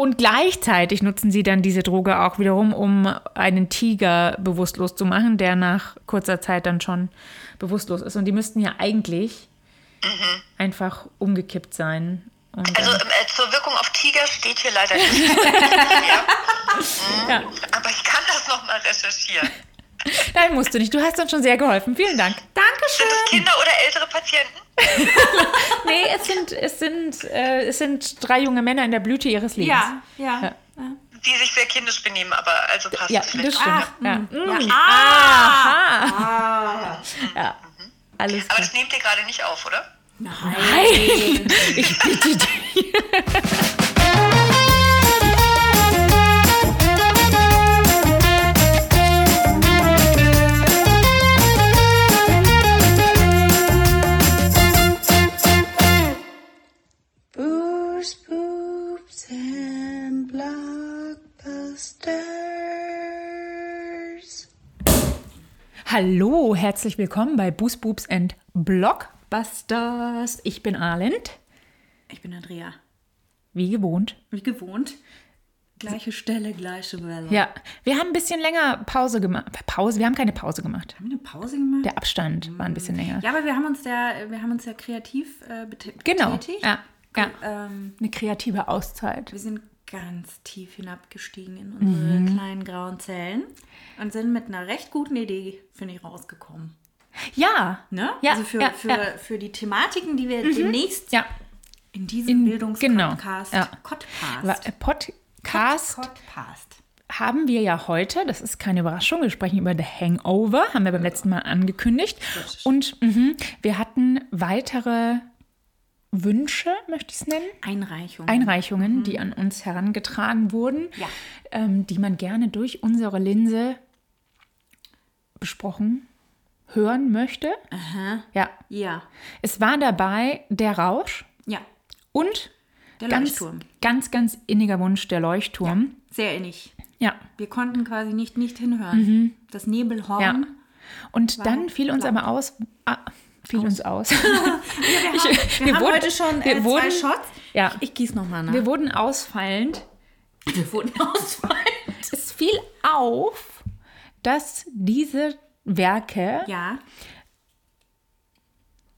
Und gleichzeitig nutzen sie dann diese Droge auch wiederum, um einen Tiger bewusstlos zu machen, der nach kurzer Zeit dann schon bewusstlos ist. Und die müssten ja eigentlich einfach umgekippt sein. Und Also äh, zur Wirkung auf Tiger steht hier leider nicht. ja. ja. Aber ich kann das nochmal recherchieren. Nein, musst du nicht. Du hast uns schon sehr geholfen. Vielen Dank. Sind Dankeschön. es Kinder oder ältere Patienten? Nee, es sind, es sind, äh, es sind drei junge Männer in der Blüte ihres Lebens. Ja, ja. Ja. Die sich sehr kindisch benehmen, aber also passt Ja, es das vielleicht. stimmt. auch, ja. mm, Mm. ja. Aha. Ja, alles Aber das nehmt ihr gerade nicht auf, oder? Nein, ich bitte dich. Hallo, herzlich willkommen bei Boos Boobs and Blockbusters. Ich bin Arlind, Ich bin Andrea. wie gewohnt. Wie gewohnt. Gleiche Stelle, gleiche Welle. Ja, wir haben ein bisschen länger Pause gemacht. Pause, wir haben keine Pause gemacht. Haben wir eine Pause gemacht? Der Abstand war ein bisschen länger. Ja, aber wir haben uns ja, wir haben uns ja kreativ äh, bete- Genau. betätigt. Ja, ja. Ähm, Eine kreative Auszeit. wir sind ganz tief hinabgestiegen in unsere Mhm. kleinen grauen Zellen und sind mit einer recht guten Idee, finde ich, rausgekommen. Ja. Ne? Ja, also für, ja, für, ja. für die Thematiken, die wir demnächst Ja. in diesem Bildungspodcast genau, ja. Podcast, äh, Podcast Podcast. haben wir ja heute, das ist keine Überraschung, wir sprechen über The Hangover, haben wir beim letzten Mal angekündigt. Und mhm, wir hatten weitere Wünsche, möchte ich es nennen? Einreichung. Einreichungen, die an uns herangetragen wurden, Ja. ähm, die man gerne durch unsere Linse besprochen hören möchte. Ja, ja. es war dabei der Rausch Ja. und Der ganz, Leuchtturm. ganz, ganz inniger Wunsch der Leuchtturm. Sehr innig. Ja. Wir konnten quasi nicht, nicht hinhören. Das Nebelhorn. Ja. Und dann fiel uns aber aus. Fiel uns aus. Wir haben, wir haben wurden- heute schon wir äh, wurden- zwei Shots. Ja. Ich, ich gieße nochmal nach. Wir wurden ausfallend. Wir wurden ausfallen. Es fiel auf, dass diese Werke Ja,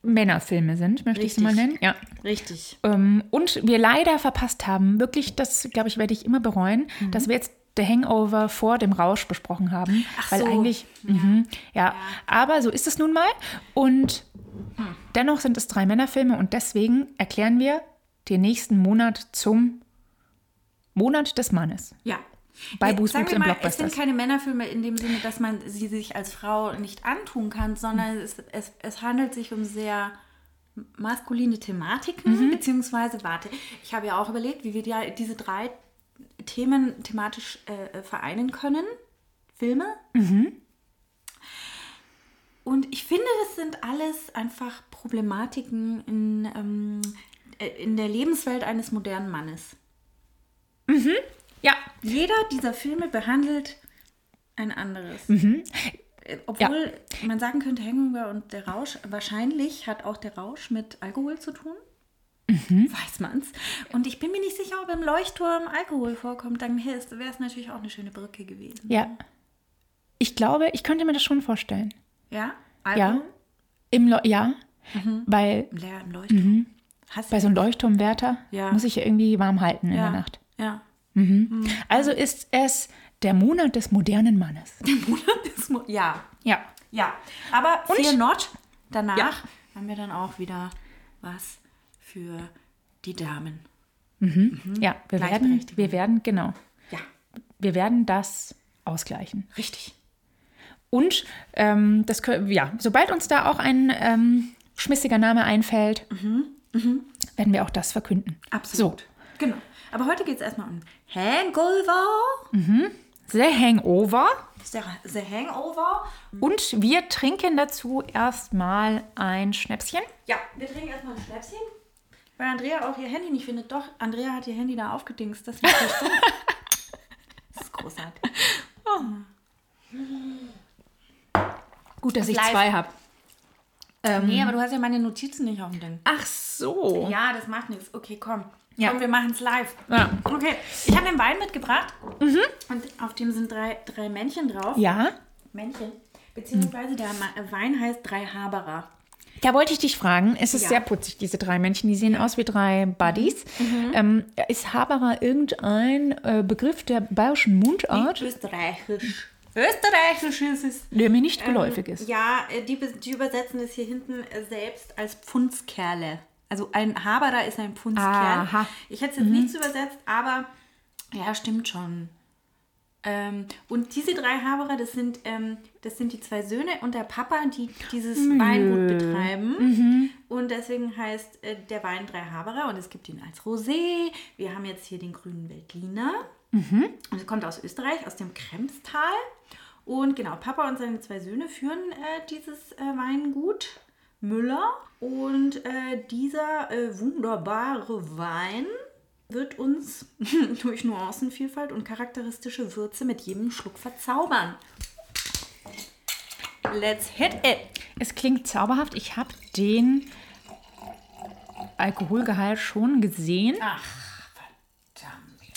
Männerfilme sind, möchte ich sie mal Richtig. nennen. Ja. richtig. Ähm, und wir leider verpasst haben, wirklich, das glaube ich, werde ich immer bereuen, dass wir jetzt The Hangover vor dem Rausch besprochen haben. Ach weil so. eigentlich, mhm, ja. aber so ist es nun mal. Und Hm. dennoch sind es drei Männerfilme und deswegen erklären wir den nächsten Monat zum Monat des Mannes. Ja. Bei Nee, Boos sagen wir mal, es sind keine Männerfilme in dem Sinne, dass man sie sich als Frau nicht antun kann, sondern Mhm. es, es, es handelt sich um sehr maskuline Thematiken, Mhm. beziehungsweise, warte, ich habe ja auch überlegt, wie wir die, diese drei Themen thematisch äh, äh, vereinen können. Filme. Mhm. Und ich finde, das sind alles einfach Problematiken in, ähm, äh, in der Lebenswelt eines modernen Mannes. Ja, Jeder dieser Filme behandelt ein anderes. Mhm. Äh, Obwohl man sagen könnte, Hangover und der Rausch, wahrscheinlich hat auch der Rausch mit Alkohol zu tun. Mhm. Weiß man's. Und ich bin mir nicht sicher, ob im Leuchtturm Alkohol vorkommt. Dann wäre es natürlich auch eine schöne Brücke gewesen. ja. Ich glaube, ich könnte mir das schon vorstellen. Ja? Ja. Alkohol? Im Leu ja, Mhm. weil Ja, im Leuchtturm. Hast bei so einem Leuchtturmwärter Ja. muss ich ja irgendwie warm halten in ja. der Nacht. Ja. Also ist es der Monat des modernen Mannes. Das mu- ja. Ja. Ja. Aber Und- fear not. Danach Ja. haben wir dann auch wieder was für die Damen. Ja, wir werden, wir werden, genau, Ja, wir werden das ausgleichen. richtig. Und ähm, das, kö- ja, sobald uns da auch ein ähm, schmissiger Name einfällt, werden wir auch das verkünden. Absolut. Genau. Aber heute geht es erstmal um Hangover. So, The Hangover. The Hangover. Und wir trinken dazu erstmal ein Schnäpschen. Ja, wir trinken erstmal ein Schnäpschen. Weil Andrea auch ihr Handy nicht findet. Doch, Andrea hat ihr Handy da aufgedingst. Das ist. Das ist großartig. Gut, dass ich Live. zwei habe. nee, aber du hast ja meine Notizen nicht auf dem Ding. Ach so. Ja, das macht nichts. Okay, komm. Ja. Komm, wir machen es live. Ja. Okay, ich habe den Wein mitgebracht und auf dem sind drei, drei Männchen drauf. Ja. Männchen. Beziehungsweise der Wein heißt Drei Haberer. Da wollte ich dich fragen, es ist Ja. sehr putzig, diese drei Männchen, die sehen aus wie drei Buddies. Ähm, ist Haberer irgendein äh, Begriff der bayerischen Mundart, Österreichisch. Österreichisch ist es. der mir nicht geläufig ist? Ja, äh, die, die übersetzen es hier hinten äh, selbst als Pfundskerle. Also ein Haberer ist ein Pfundskerl. Aha. Ich hätte es jetzt nicht so übersetzt, aber ja, stimmt schon. Ähm, und diese drei Haberer, das sind, ähm, das sind die zwei Söhne und der Papa, die dieses Weingut betreiben. Und deswegen heißt äh, der Wein drei Haberer und es gibt ihn als Rosé. Wir haben jetzt hier den grünen Veltliner. Und es kommt aus Österreich, aus dem Kremstal. Und genau, Papa und seine zwei Söhne führen äh, dieses äh, Weingut Müller. Und äh, dieser äh, wunderbare Wein wird uns durch Nuancenvielfalt und charakteristische Würze mit jedem Schluck verzaubern. Let's hit it! Es klingt zauberhaft. Ich habe den Alkoholgehalt schon gesehen, Ach, verdammt.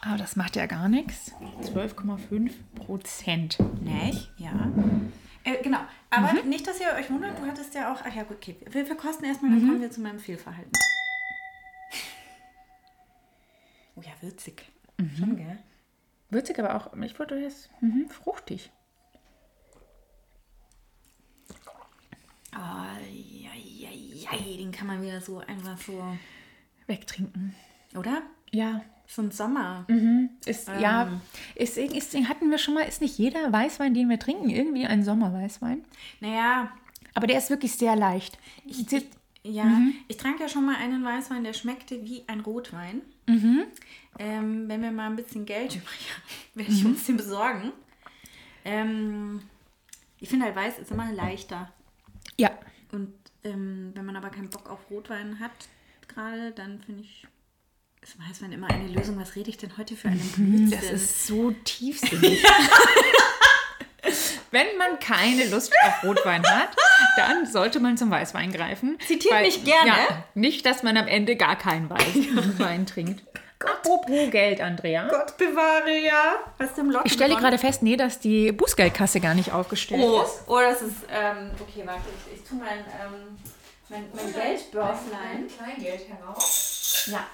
aber das macht ja gar nichts. 12,5 Prozent. Nicht? Ja. Äh, genau. Aber nicht, dass ihr euch wundert, du hattest ja auch. Ach ja, gut, okay. Wir verkosten erstmal, dann kommen wir zu meinem Fehlverhalten. Oh ja, würzig. Schon, gell? Würzig, aber auch, ich wollte jetzt mhm, fruchtig. Eieiei, den kann man wieder so einfach so. Wegtrinken. Oder? Ja. So ein Sommer. Ist, ja, ist, ist, hatten wir schon mal, ist nicht jeder Weißwein, den wir trinken, irgendwie ein Sommerweißwein? Naja, Aber der ist wirklich sehr leicht. Ich, ja, ich trank ja schon mal einen Weißwein, der schmeckte wie ein Rotwein. Ähm, wenn wir mal ein bisschen Geld übrig haben, werde ich uns den besorgen. Ähm, ich finde halt Weiß ist immer leichter. ja, Und ähm, wenn man aber keinen Bock auf Rotwein hat, gerade, dann finde ich, ist Weißwein immer eine Lösung. Was rede ich denn heute für einen Blödsinn? das ist so tiefsinnig. Wenn man keine Lust auf Rotwein hat, dann sollte man zum Weißwein greifen. Zitiert mich gerne. Ja, nicht, dass man am Ende gar keinen Weißwein trinkt. Apropos Geld, Andrea. Gott bewahre, ja. Was im Lotto Ich stelle gerade fest, nee, dass die Bußgeldkasse gar nicht aufgestellt Oh, ist. oh, das ist, ähm, okay, warte, ich, ich tue mein, ähm, mein, mein Geldbörslein. Kleingeld heraus. Ja.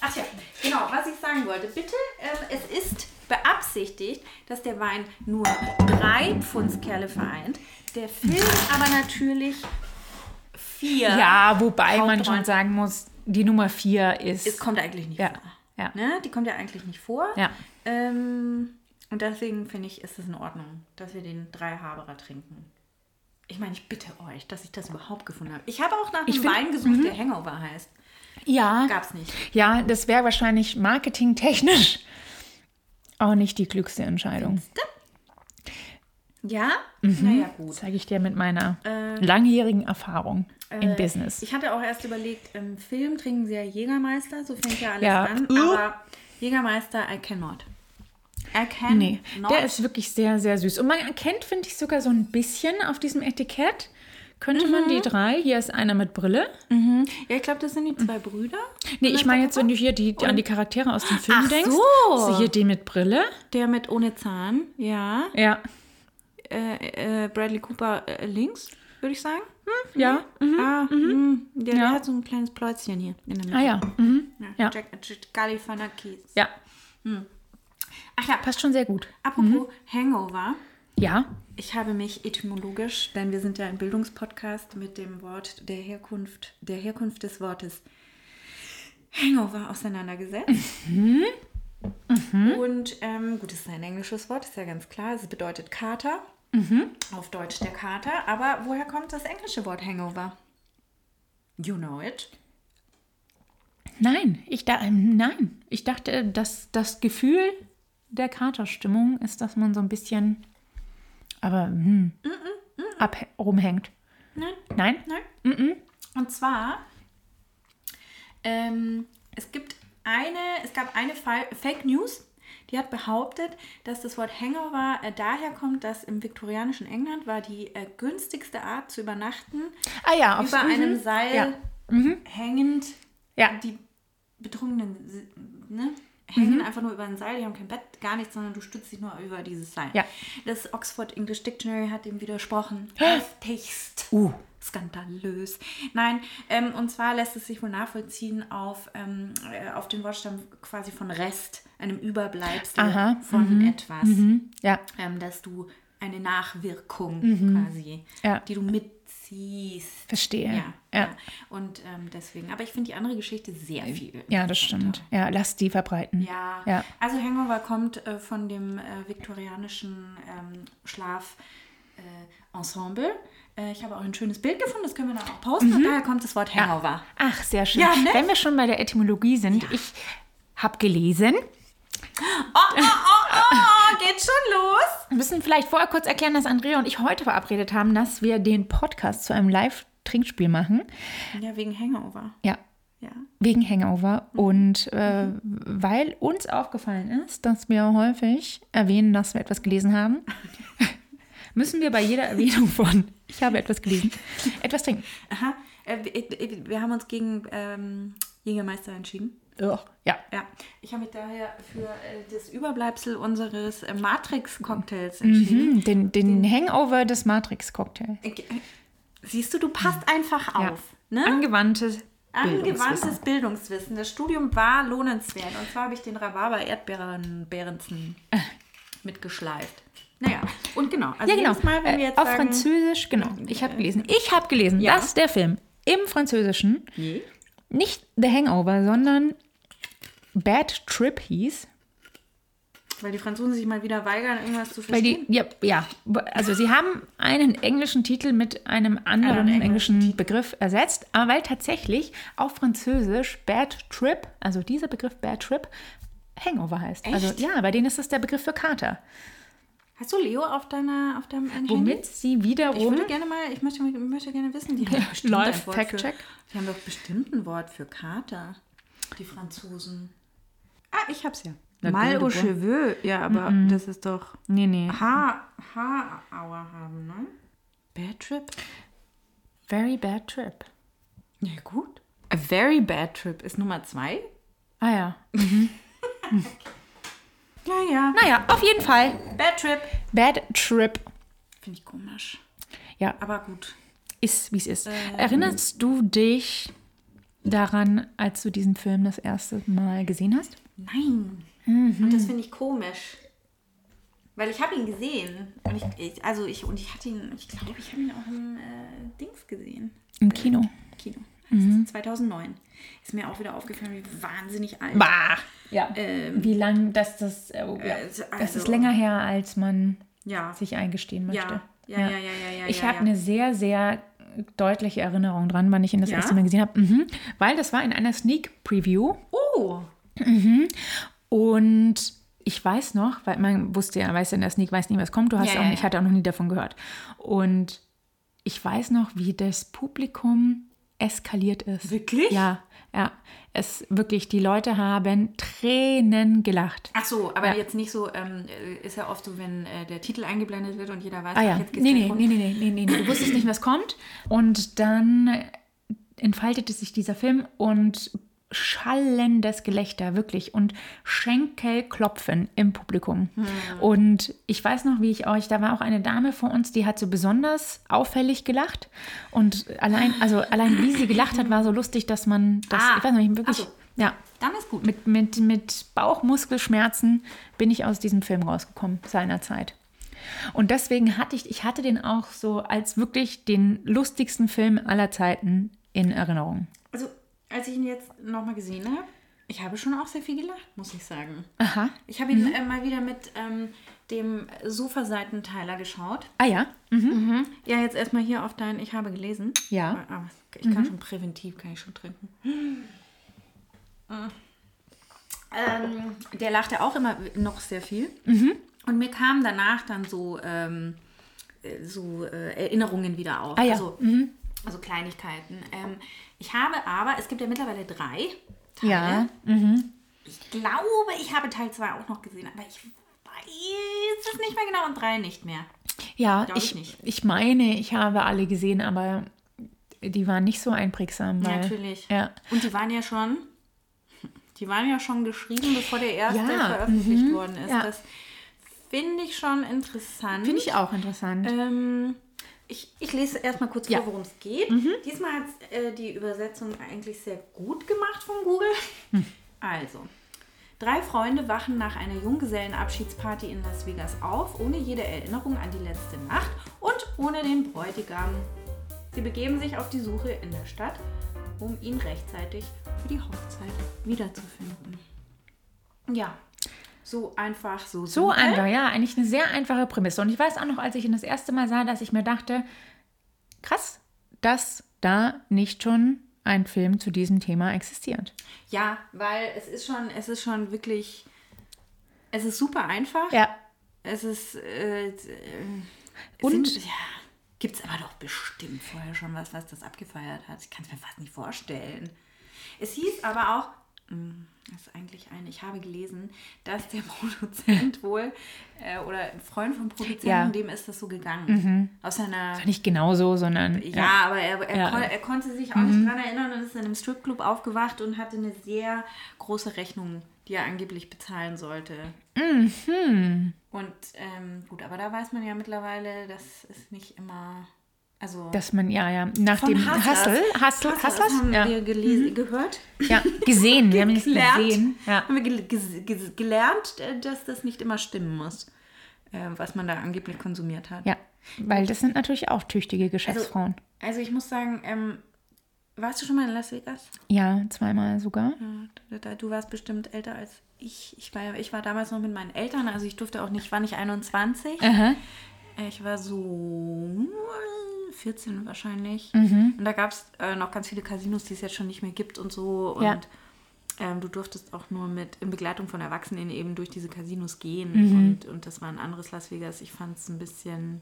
Ach ja, genau, was ich sagen wollte. Bitte, ähm, es ist beabsichtigt, dass der Wein nur drei Pfundskerle vereint. Der Film aber natürlich vier. Ja, wobei man schon sagen muss, die Nummer vier ist. Es kommt eigentlich nicht Ja, vor. ja. Ne? Die kommt ja eigentlich nicht vor. Ja. Ähm, und deswegen finde ich, ist es in Ordnung, dass wir den drei Haberer trinken. Ich meine, ich bitte euch, dass ich das überhaupt gefunden habe. Ich habe auch nach einem find- Wein gesucht, der Hangover heißt. ja, Gab's nicht. ja, das wäre wahrscheinlich marketingtechnisch auch nicht die klügste Entscheidung. Ja? Mhm. Naja, gut. Zeige ich dir mit meiner langjährigen Erfahrung im Äh, Business. Ich hatte auch erst überlegt, im Film trinken sie ja Jägermeister, so fängt ja alles Ja. an. Uh. Aber Jägermeister, I cannot. I can Nee, not. der ist wirklich sehr, sehr süß. Und man erkennt, finde ich, sogar so ein bisschen auf diesem Etikett. Könnte man Mhm. die drei, hier ist einer mit Brille. ja, ich glaube, das sind die zwei Brüder. Nee, ich meine jetzt, wenn du hier die, an die Charaktere aus dem Film Ach denkst. so. ist hier die mit Brille. Der mit ohne Zahn, ja. Ja, Äh, äh, Bradley Cooper äh, links, würde ich sagen. ja. Mhm. Ah, mh, der, der Ja. hat so ein kleines Pläuzchen hier in der Mitte. Ah ja, mhm. Ja. ja. Jack, Jack Galifianakis. ja, Ach ja, passt schon sehr gut. apropos Hangover. Ja, Ich habe mich etymologisch, denn wir sind ja ein Bildungspodcast mit dem Wort der Herkunft, der Herkunft des Wortes Hangover auseinandergesetzt. Und ähm, gut, es ist ein englisches Wort, ist ja ganz klar. Es bedeutet Kater. Auf Deutsch der Kater. Aber woher kommt das englische Wort Hangover? You know it. nein, ich da, ähm, nein, ich dachte, dass das Gefühl der Katerstimmung ist, dass man so ein bisschen, aber hm, ab rumhängt. Nein. Nein? Nein. Und zwar, ähm, es gibt eine, es gab eine Fa Fake News, Die hat behauptet, dass das Wort Hangover äh, daher kommt, dass im viktorianischen England war die äh, günstigste Art zu übernachten, Ah ja, auf über mhm. einem Seil Ja. hängend. Ja. Die Betrunkenen ne, hängen einfach nur über ein Seil, die haben kein Bett, gar nichts, sondern du stützt dich nur über dieses Seil. Ja. Das Oxford English Dictionary hat dem widersprochen. Heftigst. Uh. Skandalös. Nein, ähm, und zwar lässt es sich wohl nachvollziehen auf, ähm, äh, auf den Wortstamm quasi von Rest, einem Überbleibsel Aha, von etwas. Ja, Ähm, dass du eine Nachwirkung quasi, Ja. die du mitziehst. verstehe. Ja, ja. ja. Und ähm, deswegen, aber ich finde die andere Geschichte sehr viel. Ja, das stimmt. Ja, lass die verbreiten. Ja. Ja. also Hangover kommt äh, von dem äh, viktorianischen ähm, Schlaf äh. Äh, ich habe auch ein schönes Bild gefunden, das können wir dann auch posten. Und daher kommt das Wort Hangover. Ach, sehr schön. Ja, ne? Wenn wir schon bei der Etymologie sind, ich habe gelesen, Oh, oh, geht schon los. wir müssen vielleicht vorher kurz erklären, dass Andrea und ich heute verabredet haben, dass wir den Podcast zu einem Live-Trinkspiel machen. Ja, wegen Hangover. Ja, Ja. wegen Hangover. Und äh, weil uns aufgefallen ist, dass wir häufig erwähnen, dass wir etwas gelesen haben, müssen wir bei jeder Erwähnung von ich habe etwas gelesen, etwas trinken. Aha. Äh, wir- äh, wir haben uns gegen ähm, Jägermeister entschieden. Ja. Ja, ich habe mich daher für äh, das Überbleibsel unseres äh, Matrix-Cocktails entschieden. Hm, den, den Hangover des Matrix-Cocktails. Äh, Siehst du, du passt einfach Ja. auf. Ne? Angewandtes Bildungswissen. Angewandtes Bildungswissen. Das Studium war lohnenswert. Und zwar habe ich den Rhabarber Erdbeeren Behrensen mitgeschleift. Naja, und genau. Also Ja, genau. Mal, wenn wir Äh, jetzt auf sagen, Französisch, genau. Ich habe gelesen. Ich habe gelesen, Ja. dass der Film im Französischen nicht The Hangover, sondern Bad Trip hieß. Weil die Franzosen sich mal wieder weigern, irgendwas zu Weil verstehen. die, ja, ja, also sie haben einen englischen Titel mit einem anderen Anderen englischen englischen Begriff ersetzt, aber weil tatsächlich auf Französisch Bad Trip, also dieser Begriff Bad Trip, Hangover heißt. Also Echt? ja, bei denen ist das der Begriff für Kater. Hast du Leo auf deiner auf deinem Handy? Womit sie wiederum Ich würde gerne mal, ich möchte, ich möchte gerne wissen, die haben bestimmt ein Live Wort Fact für, Check. Die haben doch bestimmt ein Wort für Kater, die Franzosen. Ah, ich hab's ja. Mal au cheveux. Ja, aber das ist doch Nee, nee. Haar, Haarauer haben, ne? Bad Trip? Very Bad Trip. Ja, gut. A very bad trip ist Nummer zwei. Ah ja. Ja, ja. Naja, auf jeden Fall. Bad Trip. Bad Trip. Finde ich komisch. Ja, Aber gut. ist wie es ist. Erinnerst du dich daran, als du diesen Film das erste Mal gesehen hast? Nein. Und das finde ich komisch. Weil ich habe ihn gesehen. Und ich, ich, also ich, und ich hatte ihn, ich glaube, ich habe ihn auch im äh, Dings gesehen. Im Kino. Kino. Heißt 2009. Ist mir auch wieder aufgefallen, wie wahnsinnig alt. Bah! Ja. Ähm, Wie lang, dass das, äh, ja, Äh, das also- ist länger her, als man ja. sich eingestehen möchte. Ja, ja, ja, ja, ja, ja, Ich habe eine sehr, sehr deutliche Erinnerung dran, wann ich ihn das erste Mal gesehen habe. Mhm. Weil das war in einer Sneak Preview. Oh, Und ich weiß noch, weil man wusste ja, weiß ja in der Sneak, weiß nie, was kommt. Du hast Ja, auch, ja, ich hatte auch noch nie davon gehört. Und ich weiß noch, wie das Publikum eskaliert ist. Wirklich? Ja, ja. Es wirklich, die Leute haben Tränen gelacht. Ach so, aber Ja. jetzt nicht so, ähm, äh, ist ja oft so, wenn äh, der Titel eingeblendet wird und jeder weiß, Ah ja, jetzt geht's nee, nee, nee, nee, nee, nee, nee. Du wusstest nicht, was kommt. Und dann entfaltete sich dieser Film und schallendes Gelächter, wirklich. Und Schenkelklopfen im Publikum. Und ich weiß noch, wie ich euch, da war auch eine Dame vor uns, die hat so besonders auffällig gelacht. Und allein, also allein wie sie gelacht hat, war so lustig, dass man das, Ah, ich weiß nicht, wirklich, so. ja. Dann ist gut. Mit, mit, mit Bauchmuskelschmerzen bin ich aus diesem Film rausgekommen, seinerzeit. Und deswegen hatte ich, ich hatte den auch so als wirklich den lustigsten Film aller Zeiten in Erinnerung. Also, als ich ihn jetzt nochmal gesehen habe, ich habe schon auch sehr viel gelacht, muss ich sagen. Aha. Ich habe ihn äh, mal wieder mit ähm, dem Sofaseitenteiler geschaut. Ah ja. Ja, jetzt erstmal hier auf dein Ich habe gelesen. Ja. Aber ich kann schon präventiv, kann ich schon trinken. Ähm, der lachte auch immer noch sehr viel. Und mir kamen danach dann so, ähm, äh, so äh, Erinnerungen wieder auf. Ah ja. Also, also Kleinigkeiten. Ähm, ich habe aber, es gibt ja mittlerweile drei Teile. Ja. Ich glaube, ich habe Teil 2 auch noch gesehen, aber ich weiß es nicht mehr genau und 3 nicht mehr. Ja, ich ich, nicht. ich meine, ich habe alle gesehen, aber die waren nicht so einprägsam. Weil, Natürlich. Ja. Und die waren ja schon, die waren ja schon geschrieben, bevor der erste Ja, veröffentlicht worden ist. ja. Das finde ich schon interessant. Finde ich auch interessant. Ähm, ich, ich lese erstmal kurz Ja. vor, worum es geht. Diesmal hat äh, die Übersetzung eigentlich sehr gut gemacht von Google. Also, drei Freunde wachen nach einer Junggesellenabschiedsparty in Las Vegas auf, ohne jede Erinnerung an die letzte Nacht und ohne den Bräutigam. Sie begeben sich auf die Suche in der Stadt, um ihn rechtzeitig für die Hochzeit wiederzufinden. Ja, so einfach, so So simpel. einfach, ja, eigentlich eine sehr einfache Prämisse. Und ich weiß auch noch, als ich ihn das erste Mal sah, dass ich mir dachte, krass, dass da nicht schon ein Film zu diesem Thema existiert. Ja, weil es ist schon, es ist schon wirklich, es ist super einfach. Ja. Es ist, äh, äh, Und- sind, ja, gibt es aber doch bestimmt vorher schon was, was das abgefeiert hat. Ich kann es mir fast nicht vorstellen. Es hieß aber auch, das ist eigentlich ein, ich habe gelesen, dass der Produzent wohl, äh, oder ein Freund vom Produzenten, Ja. dem ist das so gegangen. Aus seiner Nicht genauso, sondern. ja, aber er, er, Ja. Mhm. kon er konnte sich auch nicht dran erinnern und ist in einem Stripclub aufgewacht und hatte eine sehr große Rechnung, die er angeblich bezahlen sollte. Mhm. Und ähm, gut, aber da weiß man ja mittlerweile, das ist nicht immer. Also Dass man, ja, ja, nach dem Hustle, Hustlers Hustlers, haben ja. wir gelesen, gehört. ja, gesehen, wir haben es Gelernt. gesehen. Ja. Haben wir ges- ges- gelernt, äh, dass das nicht immer stimmen muss, äh, was man da angeblich konsumiert hat. ja, weil das sind natürlich auch tüchtige Geschäftsfrauen. Also ich muss sagen, ähm, warst du schon mal in Las Vegas? ja, zweimal sogar. Ja, Du warst bestimmt älter als ich. Ich war, ich war damals noch mit meinen Eltern, also ich durfte auch nicht, war nicht 21. Aha. Ich war so 14 wahrscheinlich. Mhm. Und da gab es äh, noch ganz viele Casinos, die es jetzt schon nicht mehr gibt und so. Und Ja. ähm, du durftest auch nur mit in Begleitung von Erwachsenen eben durch diese Casinos gehen. Mhm. Und, und das war ein anderes Las Vegas. Ich fand es ein bisschen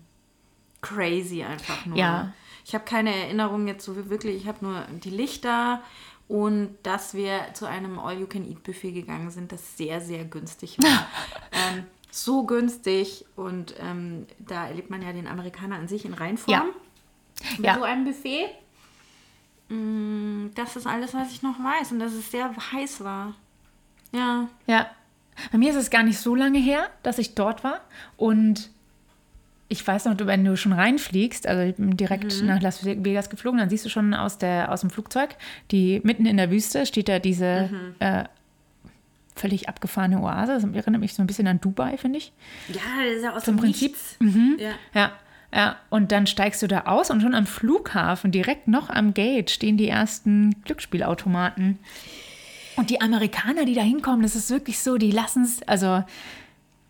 crazy einfach nur. Ja. Ich habe keine Erinnerung jetzt so wirklich. Ich habe nur die Lichter und dass wir zu einem All-You-Can-Eat-Buffet gegangen sind, das sehr, sehr günstig war. ähm, so günstig und ähm, da erlebt man ja den Amerikaner an sich in Reinform. Ja. Mit Ja. so einem Buffet. Mm, Das ist alles, was ich noch weiß und dass es sehr heiß war. Ja. Ja. Bei mir ist es gar nicht so lange her, dass ich dort war. Und ich weiß noch, wenn du schon reinfliegst, also ich bin direkt Mhm. nach Las Vegas geflogen, dann siehst du schon aus, der, aus dem Flugzeug, die mitten in der Wüste steht da diese Mhm. äh, völlig abgefahrene Oase. Das erinnert mich so ein bisschen an Dubai, finde ich. Ja, das ist ja aus Zum dem Prinzip. Mhm. Ja. Ja, ja. Und dann steigst du da aus und schon am Flughafen, direkt noch am Gate, stehen die ersten Glücksspielautomaten. Und die Amerikaner, die da hinkommen, das ist wirklich so, die lassen es, also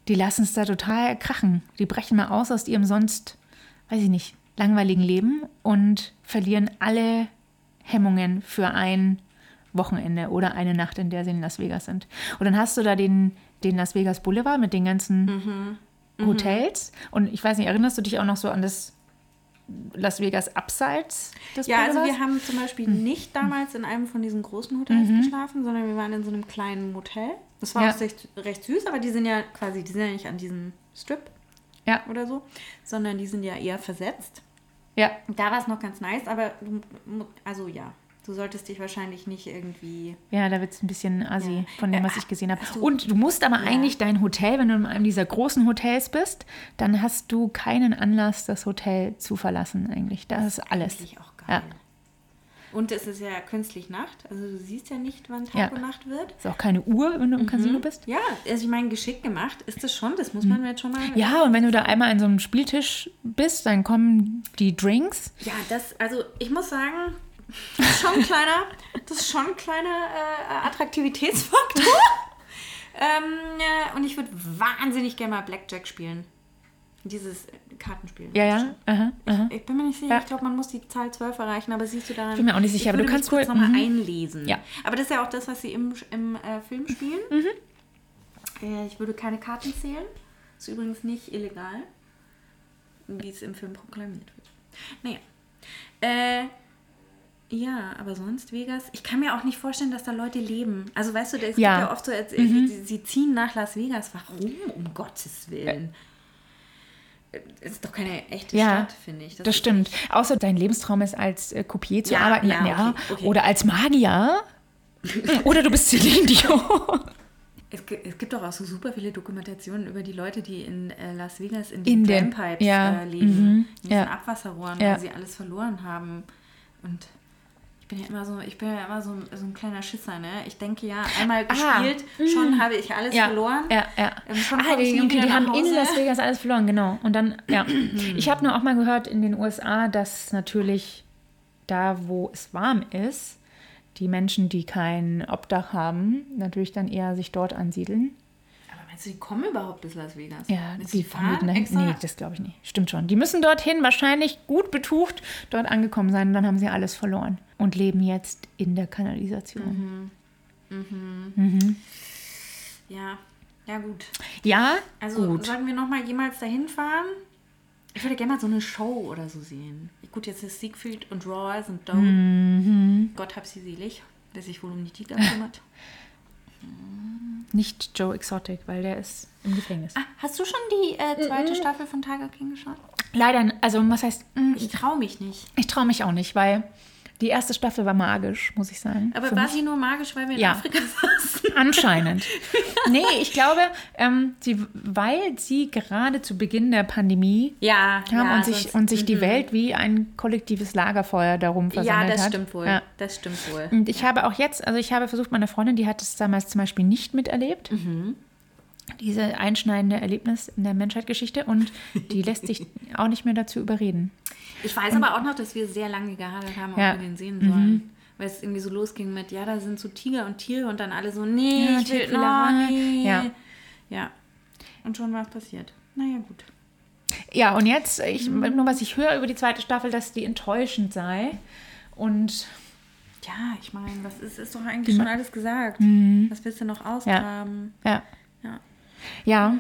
die lassen es da total krachen. Die brechen mal aus aus ihrem sonst, weiß ich nicht, langweiligen Leben und verlieren alle Hemmungen für ein Wochenende oder eine Nacht, in der sie in Las Vegas sind. Und dann hast du da den, den Las Vegas Boulevard mit den ganzen Hotels. Und ich weiß nicht, erinnerst du dich auch noch so an das Las Vegas abseits des Ja, also Boulevards? wir haben zum Beispiel Hm. nicht damals in einem von diesen großen Hotels geschlafen, sondern wir waren in so einem kleinen Motel. Das war Mhm. Ja. auch recht, recht süß, aber die sind ja quasi, die sind ja nicht an diesem Strip ja, oder so, sondern die sind ja eher versetzt. ja. Da war es noch ganz nice, aber also ja, du solltest dich wahrscheinlich nicht irgendwie. Ja, da wird es ein bisschen assi Ja. von dem, was ich gesehen habe. Und du musst aber eigentlich dein Hotel, wenn du in einem dieser großen Hotels bist, dann hast du keinen Anlass, das Hotel zu verlassen eigentlich. Das ist alles. Eigentlich auch geil. Ja. Und es ist ja künstlich Nacht, also du siehst ja nicht, wann Tag Ja. und Nacht wird. Ist auch keine Uhr, wenn du im Casino bist. Ja, also ich meine, geschickt gemacht ist das schon, das muss man jetzt schon mal. Mhm. Ja, und wenn du da einmal an so einem Spieltisch bist, dann kommen die Drinks. Ja, das, also ich muss sagen, das ist schon ein kleiner, das ist schon ein kleiner äh, Attraktivitätsfaktor. ähm, ja, und ich würde wahnsinnig gerne mal Blackjack spielen. Dieses äh, Kartenspiel. Ja, ja. Aha, aha. Ich bin mir nicht sicher, Ja. ich glaube, man muss die Zahl 12 erreichen, aber siehst du daran. Ich bin mir auch nicht sicher, aber du kannst kurz wohl- nochmal mhm. einlesen. Ja. Aber das ist ja auch das, was sie im, im äh, Film spielen. Mhm. Äh, ich würde keine Karten zählen. Ist übrigens nicht illegal, wie es im Film proklamiert wird. Naja. Äh, Ja, aber sonst Vegas. Ich kann mir auch nicht vorstellen, dass da Leute leben. Also weißt du, es Ja. Mhm. gibt ja oft so, als, sie, sie ziehen nach Las Vegas. Warum? Um Gottes Willen. Es ist doch keine echte Ja, Stadt, finde ich. Das, ist stimmt. Außer dein Lebenstraum ist, als äh, Kopier zu Ja, arbeiten. ja, okay, okay. Oder als Magier. Oder du bist Celine Dion. Es, es gibt doch auch so super viele Dokumentationen über die Leute, die in äh, Las Vegas in In den den- Drampipes ja, äh, leben. mhm, in diesen ja. Abwasserrohren, Ja. weil sie alles verloren haben. Und ich bin ja immer so, ich bin ja immer so, so ein kleiner Schisser, ne? Ich denke ja, einmal Ah, gespielt, schon habe ich alles verloren. Ja, ja. Ähm, schon ah, die, okay, die haben in. Las Vegas alles verloren, genau. Und dann, ja. ich habe nur auch mal gehört in den USA, dass natürlich da, wo es warm ist, die Menschen, die kein Obdach haben, natürlich dann eher sich dort ansiedeln. Meinst du, die kommen überhaupt bis Las Vegas? Ja, du, die fahren dahin? extra? Nee, das glaube ich nicht. Stimmt schon. Die müssen dorthin wahrscheinlich gut betucht dort angekommen sein und dann haben sie alles verloren und leben jetzt in der Kanalisation. Ja, ja gut. Ja, Also gut. sollten wir noch mal jemals dahin fahren? Ich würde gerne mal so eine Show oder so sehen. Gut, jetzt ist Siegfried und Roy sind dope. Mhm. Gott hab sie selig, wer sich wohl um die Tiger kümmert. Nicht Joe Exotic, weil der ist im Gefängnis. Ah, hast du schon die äh, Mhm. zweite Staffel von Tiger King geschaut? Leider, also was heißt, mm, Ich traue mich nicht. ich traue mich auch nicht, weil die erste Staffel war magisch, muss ich sagen. Aber war mich. sie nur magisch, weil wir in Ja. Afrika saßen? Anscheinend. nee, ich glaube, ähm, sie, weil sie gerade zu Beginn der Pandemie Ja, kam ja, und, sich, sonst- und sich die Welt wie ein kollektives Lagerfeuer darum Ja, versammelt hat. das stimmt wohl. Ja. Das stimmt wohl. Und ich habe auch jetzt, also ich habe versucht, meine Freundin, die hat es damals zum Beispiel nicht miterlebt. Mhm. Diese einschneidende Erlebnis in der Menschheitsgeschichte und die lässt sich auch nicht mehr dazu überreden. Ich weiß aber auch noch, dass wir sehr lange gehadert haben, ob Ja. Mhm. wir den sehen sollen. Weil es irgendwie so losging mit, ja, da sind so Tiger und Tiere und dann alle so, nee, Ja, ich will, oh, nee. Ja. Ja. Und schon war es passiert. Naja, gut. Ja, und jetzt, ich, Mhm. nur was ich höre über die zweite Staffel, dass die enttäuschend sei. Und Ja, ich meine, was ist, ist doch eigentlich schon alles gesagt. Was willst du noch ausgraben? ja. Ja. Ja,